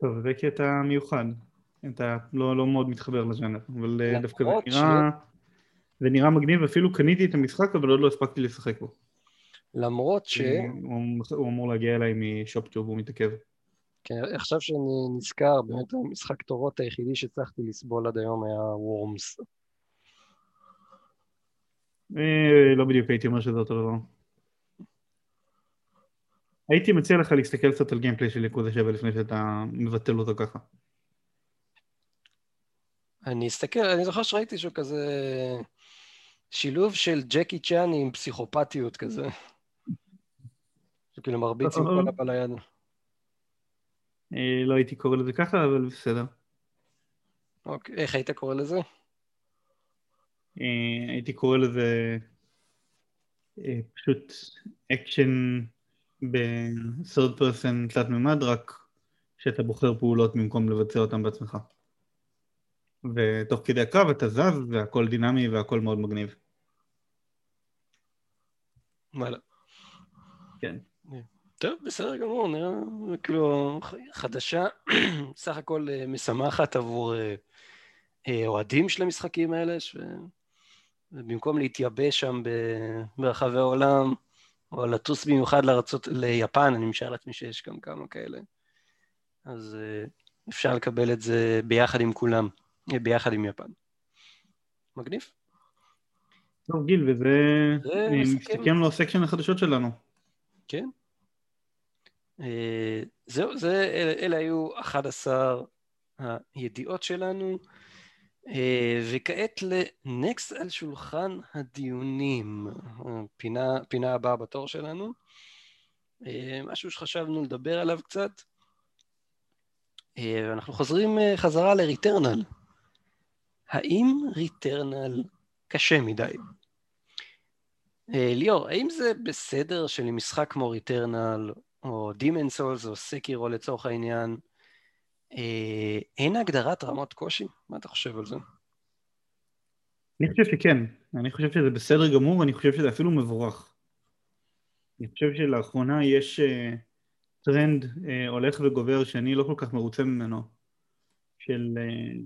טוב, זה כי אתה מיוחד, אתה לא, לא מאוד מתחבר לז'אנר, אבל אה, דווקא זה נראה, זה נראה מגניב, אפילו קניתי את המשחק, אבל עוד לא הספקתי לשחק בו. למרות ש... הוא, הוא אמור להגיע אליי משופטוב, הוא מתעכב. כן, עכשיו שאני נזכר, באמת המשחק תורות היחידי שהצלחתי לסבול עד היום היה וורמס. אה, לא בדיוק הייתי אומר שזה אותו דבר. הייתי מציע לך להסתכל קצת על גיימפליי של יקודה 7 לפני שאתה מבטל אותו ככה. אני אסתכל, אני זוכר שראיתי שהוא כזה שילוב של ג'קי צ'אן עם פסיכופתיות כזה. שכאילו מרביץ עם כל הבא ליד. לא הייתי קורא לזה ככה, אבל בסדר. אוקיי, איך היית קורא לזה? אה, הייתי קורא לזה אה, פשוט אקשן ב-third person תלת מימד, רק שאתה בוחר פעולות במקום לבצע אותן בעצמך. ותוך כדי הקרב אתה זז והכל דינמי והכל מאוד מגניב. וואלה. כן. טוב, בסדר גמור, נראה כאילו חדשה, סך הכל אה, משמחת עבור אה, אה, אוהדים של המשחקים האלה, ובמקום להתייבש שם ברחבי העולם, או לטוס במיוחד לארצות, ליפן, אני משער לעצמי שיש גם כמה כאלה, אז אפשר לקבל את זה ביחד עם כולם, ביחד עם יפן. מגניב. טוב גיל, וזה מסתכם לו section החדשות שלנו. כן. אה, זהו, זה, אלה, היו 11 הידיעות שלנו, אה, וכעת לנקסט על שולחן הדיונים, פינה, פינה הבאה בתור שלנו, אה, משהו שחשבנו לדבר עליו קצת. אנחנו חוזרים חזרה לריטרנל. האם ריטרנל קשה מדי? ליאור, האם זה בסדר שלמשחק כמו ריטרנל או Demon Souls או סקירו לצורך העניין, אה, אין הגדרת רמות קושי? מה אתה חושב על זה? אני חושב שכן, אני חושב שזה בסדר גמור, אני חושב שזה אפילו מבורך. אני חושב שלאחרונה יש אה, טרנד הולך וגובר שאני לא כל כך מרוצה ממנו, של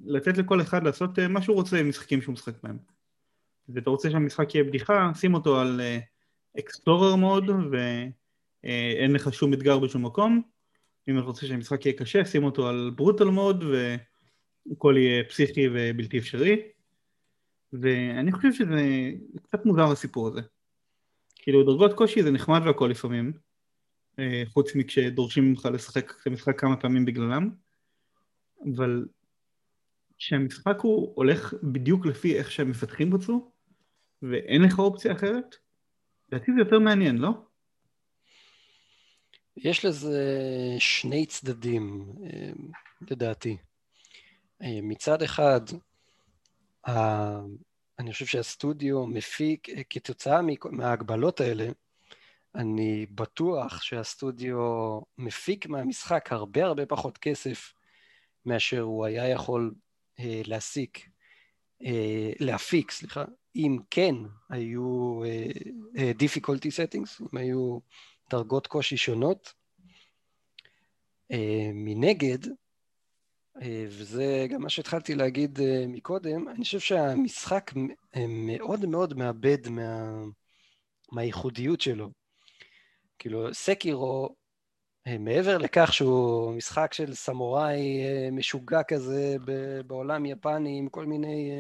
לתת לכל אחד לעשות מה שהוא רוצה עם משחקים שהוא משחק בהם. ואתה רוצה שהמשחק יהיה בדיחה, שים אותו על אקספלורר uh, מוד, ו... אה, אין לך שום אתגר בשום מקום. אם אתה רוצה שהמשחק יהיה קשה, שים אותו על brutal mode והכל יהיה פסיכי ובלתי אפשרי. ואני חושב שזה קצת מוזר הסיפור הזה. כאילו דרגות קושי זה נחמד והכל לפעמים, אה, חוץ מכשדורשים ממך לשחק את המשחק כמה פעמים בגללם, אבל כשהמשחק הוא הולך בדיוק לפי איך שהמפתחים רצו, ואין לך אופציה אחרת, לדעתי זה יותר מעניין, לא? יש לזה שני צדדים, אה, לדעתי. אה, מצד אחד, אני חושב שהסטודיו מפיק, אה, כתוצאה מההגבלות האלה, אני בטוח שהסטודיו מפיק מהמשחק הרבה הרבה פחות כסף מאשר הוא היה יכול להסיק, להפיק, סליחה, אם כן היו difficulty settings, אם היו דרגות קושי שונות. Uh, מנגד, uh, וזה גם מה שהתחלתי להגיד uh, מקודם, אני חושב שהמשחק מאוד מאוד מאבד מה, מהייחודיות שלו. כאילו, סקירו, מעבר לכך שהוא משחק של סמוראי משוגע כזה בעולם יפני עם כל מיני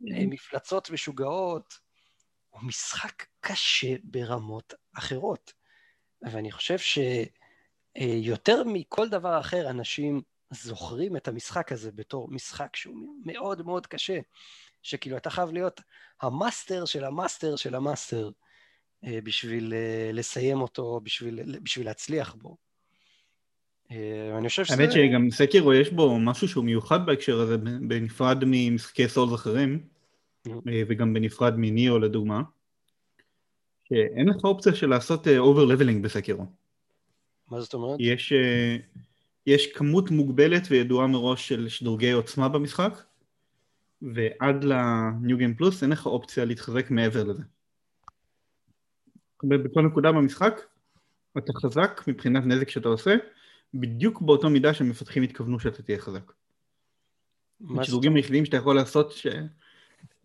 מפלצות משוגעות, הוא משחק קשה ברמות אחרות. ואני חושב שיותר מכל דבר אחר, אנשים זוכרים את המשחק הזה בתור משחק שהוא מאוד מאוד קשה, שכאילו אתה חייב להיות המאסטר של המאסטר של המאסטר אה, בשביל אה, לסיים אותו, בשביל, בשביל להצליח בו. אה, אני חושב שזה... האמת שגם סקירו יש בו משהו שהוא מיוחד בהקשר הזה, בנפרד ממשחקי סולס אחרים, וגם בנפרד מניאו לדוגמה, שאין לך אופציה של לעשות אובר לבלינג בסקירו. מה זאת אומרת? יש, יש כמות מוגבלת וידועה מראש של שדרוגי עוצמה במשחק, ועד ל-New Game Plus אין לך אופציה להתחזק מעבר לזה. בכל נקודה במשחק אתה חזק מבחינת נזק שאתה עושה, בדיוק באותו מידה שהמפתחים התכוונו שאתה תהיה חזק. השדרוגים היחידים שאתה יכול לעשות ש...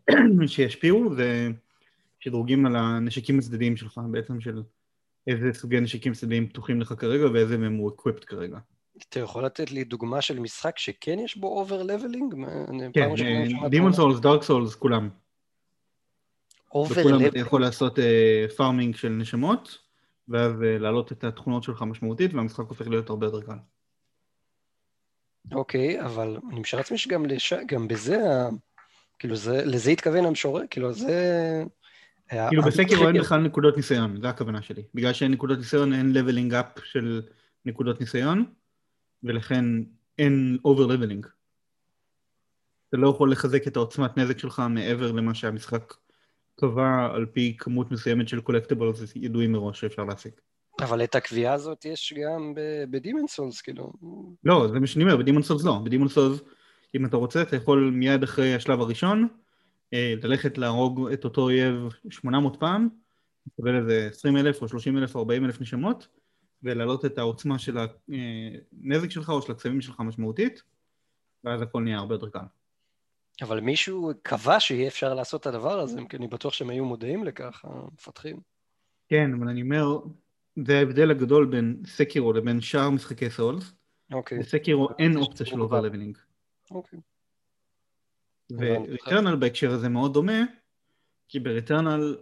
שישפיעו זה שדרוגים על הנשקים הצדדיים שלך, בעצם של איזה סוגי נשקים צדדיים פתוחים לך כרגע ואיזה מהם הוא equipped כרגע. אתה יכול לתת לי דוגמה של משחק שכן יש בו over leveling? כן, דימון סולס, דארק סולס, כולם. אובר לבלינג? אתה יכול לעשות farming אה, של נשמות, ואז אה, להעלות את התכונות שלך משמעותית, והמשחק הופך להיות הרבה יותר קל. אוקיי, אבל אני משער לעצמי שגם לש... בזה, כאילו זה, לזה התכוון המשורר, כאילו זה... כאילו בסקירו אין בכלל נקודות ניסיון, זה הכוונה שלי. בגלל שאין נקודות ניסיון אין leveling up של נקודות ניסיון, ולכן אין over leveling. אתה לא יכול לחזק את העוצמת נזק שלך מעבר למה שהמשחק קבע על פי כמות מסוימת של collectibles ידועים מראש שאפשר להשיג. אבל את הקביעה הזאת יש גם בדימון סולס, כאילו. לא, זה מה שאני אומר, בדימון סולס לא. בדימון סולס, אם אתה רוצה, אתה יכול מיד אחרי השלב הראשון, אה, ללכת להרוג את אותו אויב 800 פעם, לקבל איזה 20 אלף או 30 אלף או 40 אלף נשמות, ולהעלות את העוצמה של הנזק שלך או של הקסמים שלך משמעותית, ואז הכל נהיה הרבה יותר קל. אבל מישהו קבע שיהיה אפשר לעשות את הדבר הזה, כי אני בטוח שהם היו מודעים לכך, המפתחים. כן, אבל אני אומר, זה ההבדל הגדול בין Sekiro לבין שאר משחקי Souls. אוקיי. ב Sekiro אין אופציה של over leveling. אוקיי. ו Returnal בהקשר הזה מאוד דומה, כי ב Returnal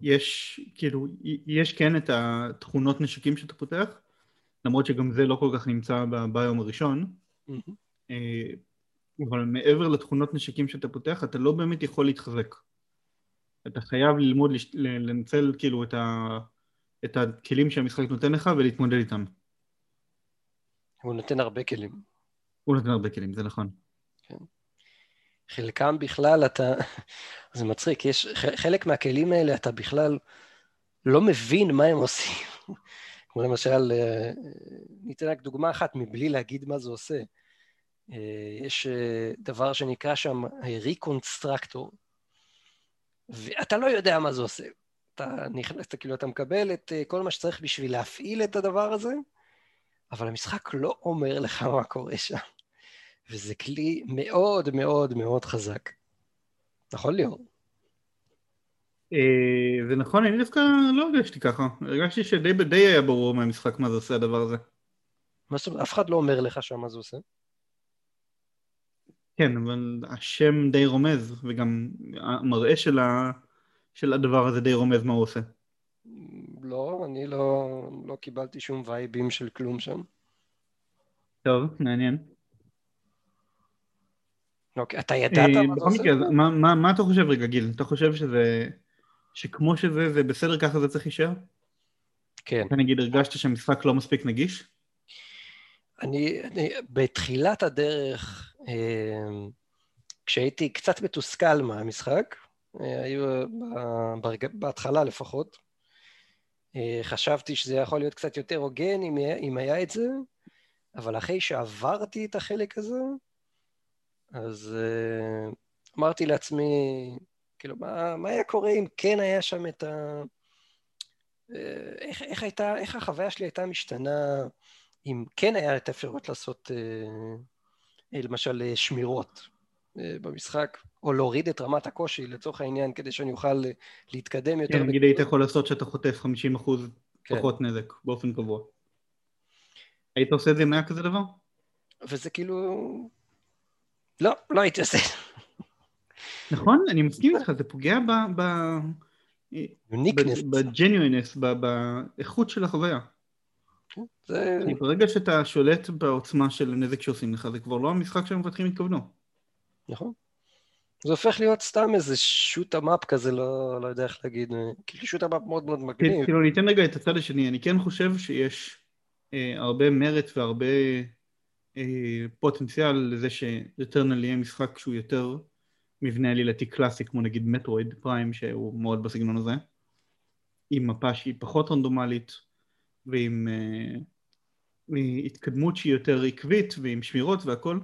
יש, כאילו, יש כן את התכונות נשקים שאתה פותח, למרות שגם זה לא כל כך נמצא ביום הראשון, אה, אבל מעבר לתכונות נשקים שאתה פותח, אתה לא באמת יכול להתחזק. אתה חייב ללמוד לנצל כאילו את, ה, את הכלים שהמשחק נותן לך ולהתמודד איתם. הוא נותן הרבה כלים. הוא נותן הרבה כלים, זה נכון. כן. חלקם בכלל אתה, זה מצחיק, יש חלק מהכלים האלה אתה בכלל לא מבין מה הם עושים. כמו למשל, אה, ניתן רק דוגמה אחת מבלי להגיד מה זה עושה. אה, יש אה, דבר שנקרא שם ריקונסטרקטור, ואתה לא יודע מה זה עושה. אתה נכנס, אתה כאילו, אתה מקבל את כל מה שצריך בשביל להפעיל את הדבר הזה, אבל המשחק לא אומר לך מה קורה שם. וזה כלי מאוד מאוד מאוד חזק. נכון ליאור? אה, זה נכון, אני דווקא לא הרגשתי ככה. הרגשתי שדי היה ברור מהמשחק מה זה עושה הדבר הזה. מה זאת אומרת? אף אחד לא אומר לך שם מה זה עושה? כן, אבל השם די רומז, וגם המראה של, ה... של הדבר הזה די רומז מה הוא עושה. לא, אני לא, לא קיבלתי שום וייבים של כלום שם. טוב, מעניין. אוקיי, אתה ידעת מה זה עושה? בכל מקרה, מה אתה חושב רגע, גיל? אתה חושב שזה... שכמו שזה, זה בסדר, ככה זה צריך להישאר? כן. אתה נגיד הרגשת שהמשחק לא מספיק נגיש? אני, אני בתחילת הדרך, אה, כשהייתי קצת מתוסכל מהמשחק, אה, היו בהתחלה לפחות, אה, חשבתי שזה יכול להיות קצת יותר הוגן אם, היה את זה, אבל אחרי שעברתי את החלק הזה, אז uh, אמרתי לעצמי, כאילו, מה, מה היה קורה אם כן היה שם את ה... איך, איך הייתה, איך החוויה שלי הייתה משתנה אם כן היה את האפשרות לעשות למשל שמירות uh, במשחק, או להוריד את רמת הקושי לצורך העניין כדי שאני אוכל להתקדם יותר. כן, נגיד היית יכול לעשות שאתה חוטף 50% כן. פחות נזק באופן קבוע. היית עושה את זה אם היה כזה דבר? וזה כאילו, לא, לא הייתי עושה. נכון, אני מסכים איתך, זה פוגע ב... בניואנס, באיכות של החוויה. זה... ברגע שאתה שולט בעוצמה של הנזק שעושים לך, זה כבר לא המשחק שהמפתחים התכוונו. נכון. זה הופך להיות סתם איזה shoot 'em up כזה, לא, לא יודע איך להגיד, כאילו shoot 'em up מאוד מאוד מגניב. כאילו, ניתן רגע את הצד השני, אני כן חושב שיש אה, הרבה merit והרבה אה, פוטנציאל לזה ש Returnal יהיה משחק שהוא יותר מבנה עלילתי קלאסי, כמו נגיד מטרואיד פריים, שהוא מאוד בסגנון הזה, עם מפה שהיא פחות רנדומלית, ועם אה, התקדמות שהיא יותר עקבית, ועם שמירות והכל.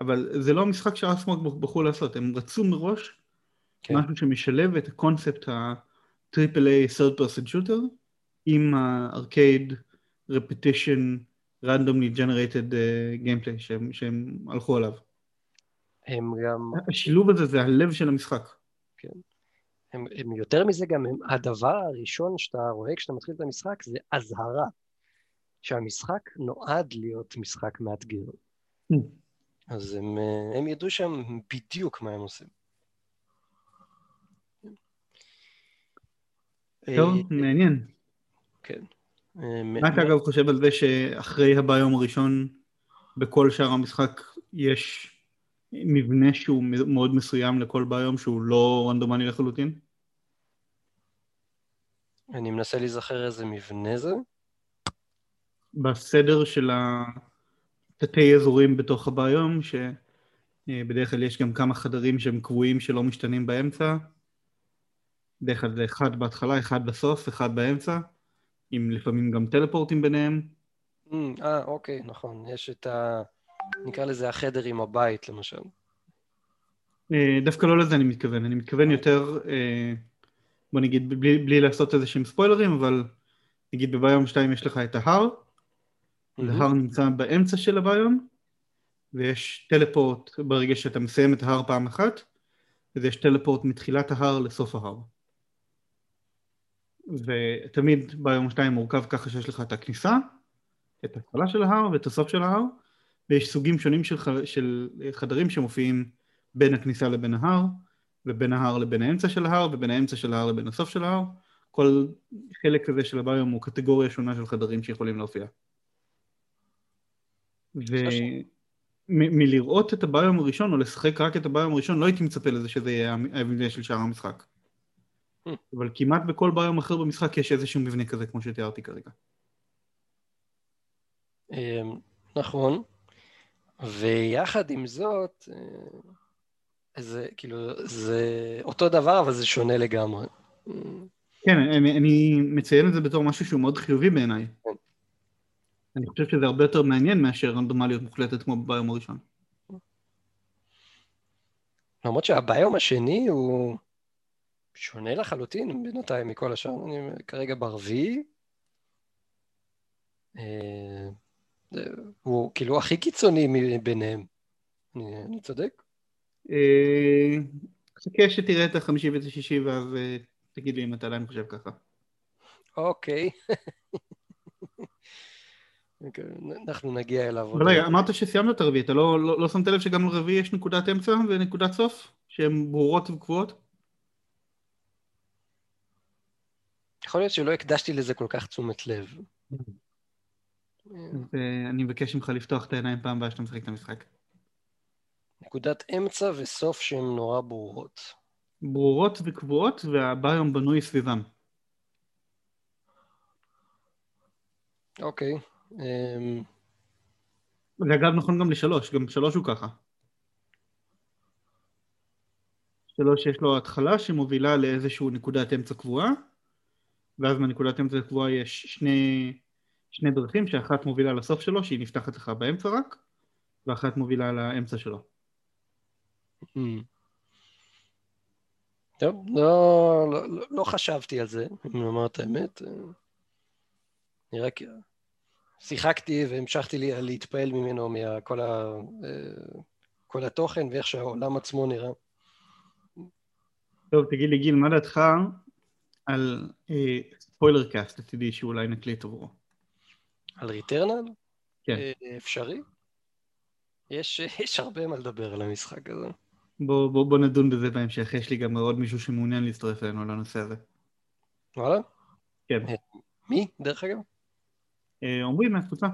אבל זה לא המשחק שאסמוק בחרו לעשות, הם רצו מראש כן. משהו שמשלב את הקונספט ה-Triple A third person shooter עם ה-Arcade repetition randomly generated uh, gameplay שהם, שהם הלכו עליו. הם גם... השילוב הזה זה הלב של המשחק. כן. הם, הם יותר מזה גם, הם, הדבר הראשון שאתה רואה כשאתה מתחיל את המשחק זה אזהרה, שהמשחק נועד להיות משחק מאתגר. Mm. אז הם, אה, הם ידעו שם בדיוק מה הם עושים. טוב, אה, מעניין. כן. אה, מה אתה אגב חושב על זה שאחרי הביום הראשון בכל שאר המשחק יש מבנה שהוא מאוד מסוים לכל ביום שהוא לא רנדומני לחלוטין? אני מנסה להיזכר איזה מבנה זה. בסדר של ה... תתי אזורים בתוך הביום, שבדרך כלל יש גם כמה חדרים שהם קבועים שלא משתנים באמצע. בדרך כלל זה אחד בהתחלה, אחד בסוף, אחד באמצע, עם לפעמים גם טלפורטים ביניהם. Mm, אה, אוקיי, נכון. יש את ה... נקרא לזה החדר עם הבית, למשל. אה, דווקא לא לזה אני מתכוון, אני מתכוון יותר, אה, בוא נגיד, בלי, בלי לעשות איזה שהם ספוילרים, אבל נגיד בביום 2 יש לך את ההר, Mm-hmm. ההר נמצא באמצע של הביום, ויש טלפורט ברגע שאתה מסיים את ההר פעם אחת, ויש טלפורט מתחילת ההר לסוף ההר. ותמיד ביום שתיים מורכב ככה שיש לך את הכניסה, את ההתחלה של ההר ואת הסוף של ההר, ויש סוגים שונים של, ח... של חדרים שמופיעים בין הכניסה לבין ההר, ובין ההר לבין האמצע של ההר, ובין האמצע של ההר לבין הסוף של ההר. כל חלק כזה של הביום הוא קטגוריה שונה של חדרים שיכולים להופיע. ומלראות את הביום הראשון או לשחק רק את הביום הראשון לא הייתי מצפה לזה שזה יהיה המבנה של שאר המשחק. Hmm. אבל כמעט בכל ביום אחר במשחק יש איזשהו מבנה כזה כמו שתיארתי כרגע. אמ, נכון, ויחד עם זאת, אה, זה כאילו, זה אותו דבר אבל זה שונה לגמרי. כן, אני, אני מציין את זה בתור משהו שהוא מאוד חיובי בעיניי. כן. אני חושב שזה הרבה יותר מעניין מאשר רנדומליות מוחלטת כמו ביום הראשון. למרות שהביום השני הוא שונה לחלוטין בינתיים מכל השאר, אני כרגע ברביעי. הוא כאילו הכי קיצוני מביניהם. אני, אני צודק? אה, חכה שתראה את החמישי ואת השישי ואז אה, תגיד לי אם אתה עדיין חושב ככה. אוקיי. אוקיי, אנחנו נגיע אליו. אבל רגע, אמרת שסיימנו את הרביעי, אתה לא, לא, לא שמת לב שגם לרביעי יש נקודת אמצע ונקודת סוף? שהן ברורות וקבועות? יכול להיות שלא הקדשתי לזה כל כך תשומת לב. אני מבקש ממך לפתוח את העיניים פעם הבאה שאתה משחק את המשחק. נקודת אמצע וסוף שהן נורא ברורות. ברורות וקבועות והביום בנוי סביבם. אוקיי. אמ, זה אגב נכון גם לשלוש, גם שלוש הוא ככה. שלוש יש לו התחלה שמובילה לאיזושהי נקודת אמצע קבועה, ואז מהנקודת אמצע הקבועה יש שני, שני דרכים, שאחת מובילה לסוף שלו, שהיא נפתחת לך באמצע רק, ואחת מובילה לאמצע שלו. טוב, לא, לא, לא, לא חשבתי על זה, אם לומר את האמת. נראה כי... שיחקתי והמשכתי לי, להתפעל ממנו, מכל ה, כל התוכן ואיך שהעולם עצמו נראה. טוב, תגיד לי גיל, מה דעתך על אה, spoiler cast עתידי שאולי נקליט עבורו? על Returnal? כן. אה, אפשרי? יש, יש הרבה מה לדבר על המשחק הזה. בוא, בוא, בוא נדון בזה בהמשך, יש לי גם עוד מישהו שמעוניין להצטרף אלינו לנושא הזה. וואלה? כן. מי, דרך אגב? אה, עמרי מהקבוצה.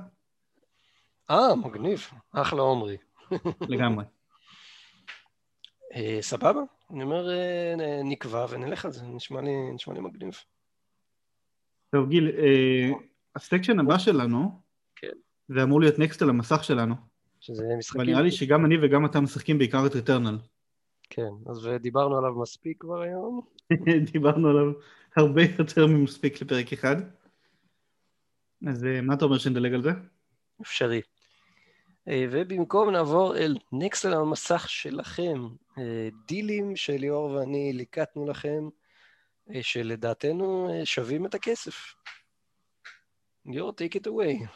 אה, מגניב. אחלה עומרי. לגמרי. אה, סבבה, אני אומר אה, נקבע ונלך על זה, נשמע לי, נשמע לי מגניב. טוב גיל, אה, הסקשן הבא שלנו, כן. זה אמור להיות נקסט על המסך שלנו. שזה משחקים... אבל נראה לי שגם אני וגם אתה משחקים בעיקר את ריטרנל. כן, אז דיברנו עליו מספיק כבר היום. דיברנו עליו הרבה יותר ממספיק לפרק אחד. אז מה אתה אומר שנדלג על זה? אפשרי. ובמקום נעבור אל נקסט על המסך שלכם, דילים שליאור ואני ליקטנו לכם, שלדעתנו שווים את הכסף. ליאור, take it away.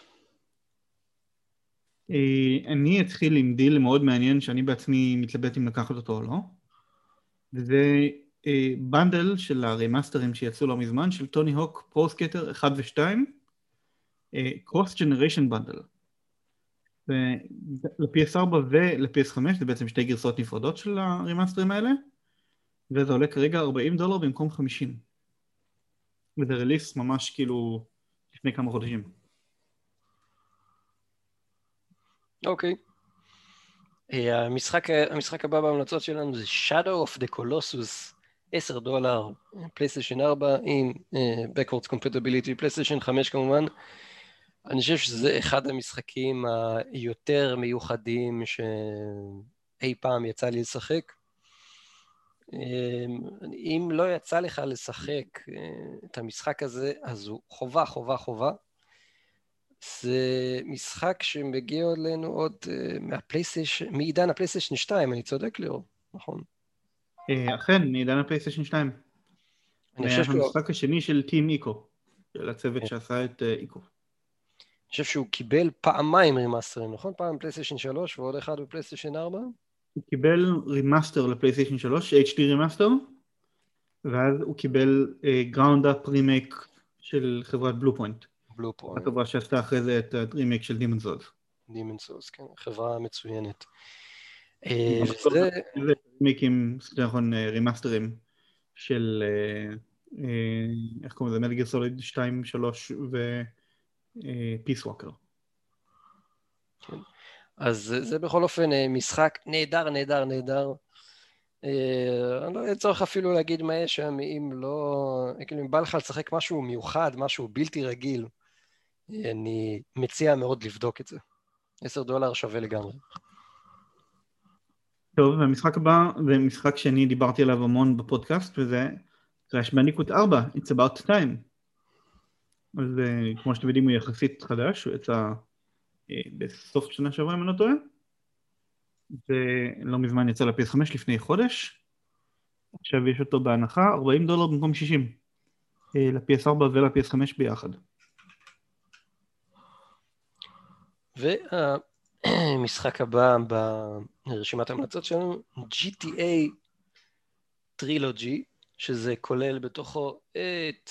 אני אתחיל עם דיל מאוד מעניין שאני בעצמי מתלבט אם לקחת אותו או לא. וזה bundle של הרימאסטרים שיצאו לא מזמן, של Tony Hawk Pro Skater 1 ו-2, cross generation bundle. ל-PS4 ול-PS5 זה בעצם שתי גרסאות נפרדות של הרימאסטרים האלה וזה עולה כרגע 40 דולר במקום 50 וזה release ממש כאילו לפני כמה חודשים. אוקיי. Okay. אה, המשחק, המשחק הבא בהמלצות שלנו זה Shadow of the Colossus 10 דולר, פלייסטיישן 4 עם uh, Backwards Compatibility, פלייסטיישן 5 כמובן. אני חושב שזה אחד המשחקים היותר מיוחדים שאי פעם יצא לי לשחק. אם לא יצא לך לשחק אה, את המשחק הזה, אז הוא חובה, חובה, חובה. זה משחק שמגיע אלינו עוד אה, מהפלייסטיישן, מעידן הפלייסטיישן 2, אני צודק ליאור, נכון? אה, אכן, מעידן הפלייסטיישן 2. אני חושב שהוא... המשחק השני של Team Ico, של הצוות שעשה את Ico. אני חושב שהוא קיבל פעמיים רימאסטרים, נכון? פעם פלייסטיישן 3 ועוד אחד בפלייסטיישן 4? הוא קיבל remaster לפלייסטיישן 3, HD remaster, ואז הוא קיבל ground up remake של חברת Bluepoint. Bluepoint. החברה שעשתה אחרי זה את הרימייק של Demon's Souls. Demon's Souls, כן, חברה מצוינת. זה רימייקים, נכון, רימאסטרים של, איך קוראים לזה, Metal Gear Solid 2, 3 ו... Peace Walker. כן. אז זה בכל אופן אה, משחק נהדר, נהדר, נהדר. אה, אני לא צורך אפילו להגיד מה יש שם, אם לא... כאילו, אם בא לך לשחק משהו מיוחד, משהו בלתי רגיל, אני מציע מאוד לבדוק את זה. עשר דולר שווה לגמרי. טוב, והמשחק הבא זה משחק שאני דיברתי עליו המון בפודקאסט, וזה קראש בניקוט 4, It's about time. אז uh, כמו שאתם יודעים הוא יחסית חדש, הוא יצא בסוף שנה שעברה אם אני לא טועה ולא מזמן יצא ל-PS5 לפני חודש עכשיו יש אותו בהנחה 40 דולר במקום 60 uh, ל-PS4 ול-PS5 ביחד והמשחק הבא ברשימת ההמלצות שלנו GTA טרילוגי שזה כולל בתוכו את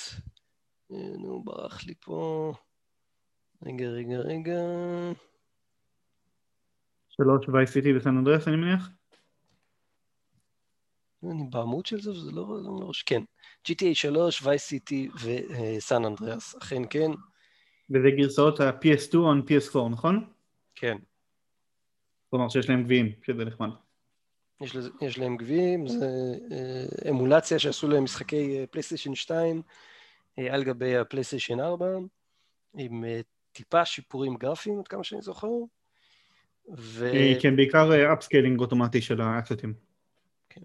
נו, ברח לי פה. רגע, רגע, רגע. שלוש וייסיטי בסן אנדרס, אני מניח? אני בעמוד של זה, וזה לא מראש. כן. GTA 3, וייסיטי וסן אנדריאס, אכן כן. וזה גרסאות ה-PS2 on PS4, נכון? כן. כלומר שיש להם גביעים, שזה נחמד. יש, יש להם גביעים, זה אה, אמולציה שעשו להם משחקי פלייסטיישן 2 אה, על גבי הפלייסטיישן 4, עם אה, טיפה שיפורים גרפיים, עד כמה שאני זוכר. ו... אה, כן, בעיקר upscaling אוטומטי של ה assets. כן.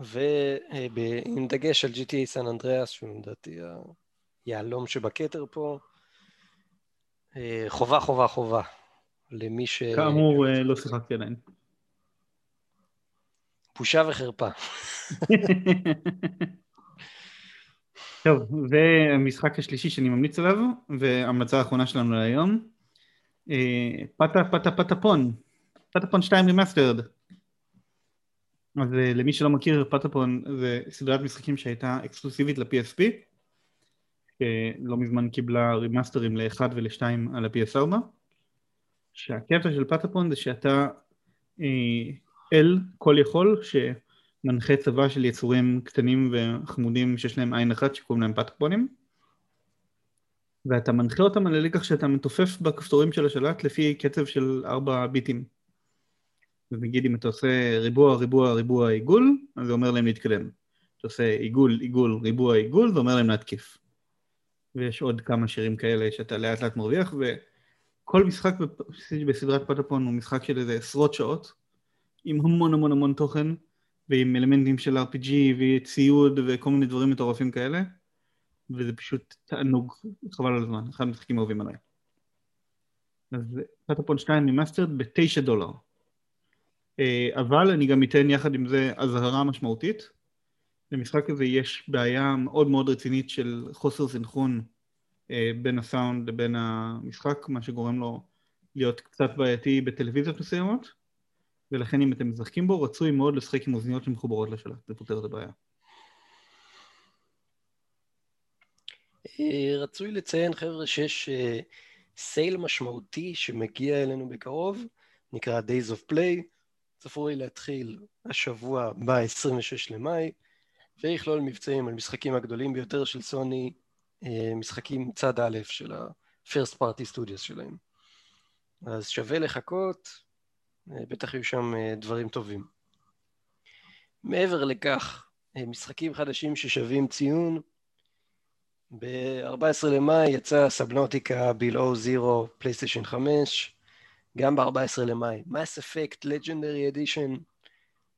ועם דגש על GTA San Andreas, שהוא לדעתי היהלום שבכתר פה, חובה, חובה, חובה. למי ש... כאמור, לא שיחקתי עדיין. בושה וחרפה. טוב, והמשחק השלישי שאני ממליץ עליו, וההמלצה האחרונה שלנו להיום, אה, Pata Pata Patapon, Patapon 2 Remastered. אז אה, למי שלא מכיר, Patapon זה סדרת משחקים שהייתה אקסקלוסיבית ל-PSP, שלא מזמן קיבלה רימאסטרים ל-1 ול-2 על ה-PS4, שהקטע של פטפון זה שאתה אה, אל כל יכול, ש... מנחה צבא של יצורים קטנים וחמודים שיש להם עין אחת שקוראים להם פטקפונים ואתה מנחה אותם על הלקח שאתה מתופף בכפתורים של השלט לפי קצב של 4 ביטים. ונגיד אם אתה עושה ריבוע, ריבוע, ריבוע, עיגול, אז זה אומר להם להתקדם. אתה עושה עיגול, עיגול, ריבוע, עיגול, זה אומר להם להתקיף. ויש עוד כמה שירים כאלה שאתה לאט לאט מרוויח, וכל משחק בסדרת Patapon הוא משחק של איזה עשרות שעות, עם המון המון המון תוכן, ועם אלמנטים של RPG וציוד וכל מיני דברים מטורפים כאלה, וזה פשוט תענוג, חבל על הזמן, אחד המשחקים אהובים עליי. אז Patapon 2 Remastered בתשע דולר. אה, אבל אני גם אתן יחד עם זה אזהרה משמעותית. למשחק הזה יש בעיה מאוד מאוד רצינית של חוסר סנכרון אה, בין הסאונד לבין המשחק, מה שגורם לו להיות קצת בעייתי בטלוויזיות מסוימות, ולכן אם אתם משחקים בו, רצוי מאוד לשחק עם אוזניות שמחוברות לשלט, זה פותר את הבעיה. אה, רצוי לציין, חבר'ה, שיש סייל משמעותי שמגיע אלינו בקרוב, נקרא Days of Play, צפוי להתחיל השבוע ב-26 למאי, ויכלול מבצעים על משחקים הגדולים ביותר של סוני, אה, משחקים צד א' של ה-first party studios שלהם. אז שווה לחכות, אה, בטח יהיו שם אה, דברים טובים. מעבר לכך, משחקים חדשים ששווים ציון, ב-14 למאי יצא Subnautica Below Zero פלייסטיישן 5, גם ב-14 למאי, Mass Effect Legendary Edition,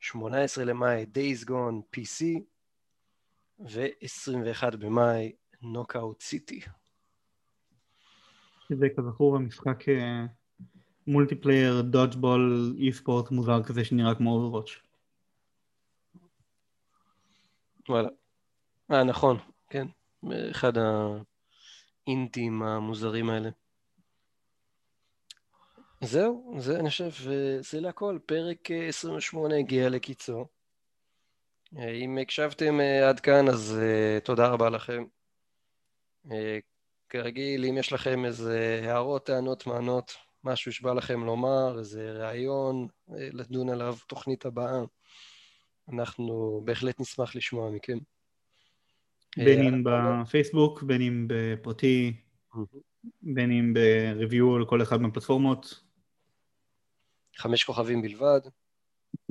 18 למאי, Days Gone PC, ו-21 במאי, Knockout City. שזה כזכור המשחק multiplayer dodgeball esport מוזר כזה שנראה כמו Overwatch. וואלה. אה, נכון, כן. אחד האינטים המוזרים האלה. זהו, זה אני חושב, זה לכל, פרק 28 הגיע לקיצו. אם הקשבתם אה, עד כאן, אז תודה רבה לכם. כרגיל, אם יש לכם איזה הערות, טענות, מענות, משהו שבא לכם לומר, איזה רעיון, uh, לדון עליו תוכנית הבאה, אנחנו בהחלט נשמח לשמוע מכם. בין אם בפייסבוק, בין אם בפרטי, בין אם ב review על כל אחד מהפלטפורמות. חמש כוכבים בלבד.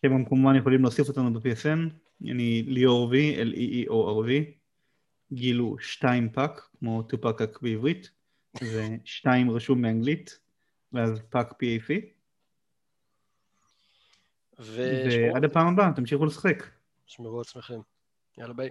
אתם כמובן יכולים להוסיף אותנו ב-PSN, אני ליאור V, L-E-E-O-R-V, גילו שתיים Pac, כמו טופאק בעברית, זה שתיים רשום באנגלית, ואז Pac PAC. ועד הפעם הבאה, תמשיכו לשחק. שמרו עצמכם. יאללה ביי.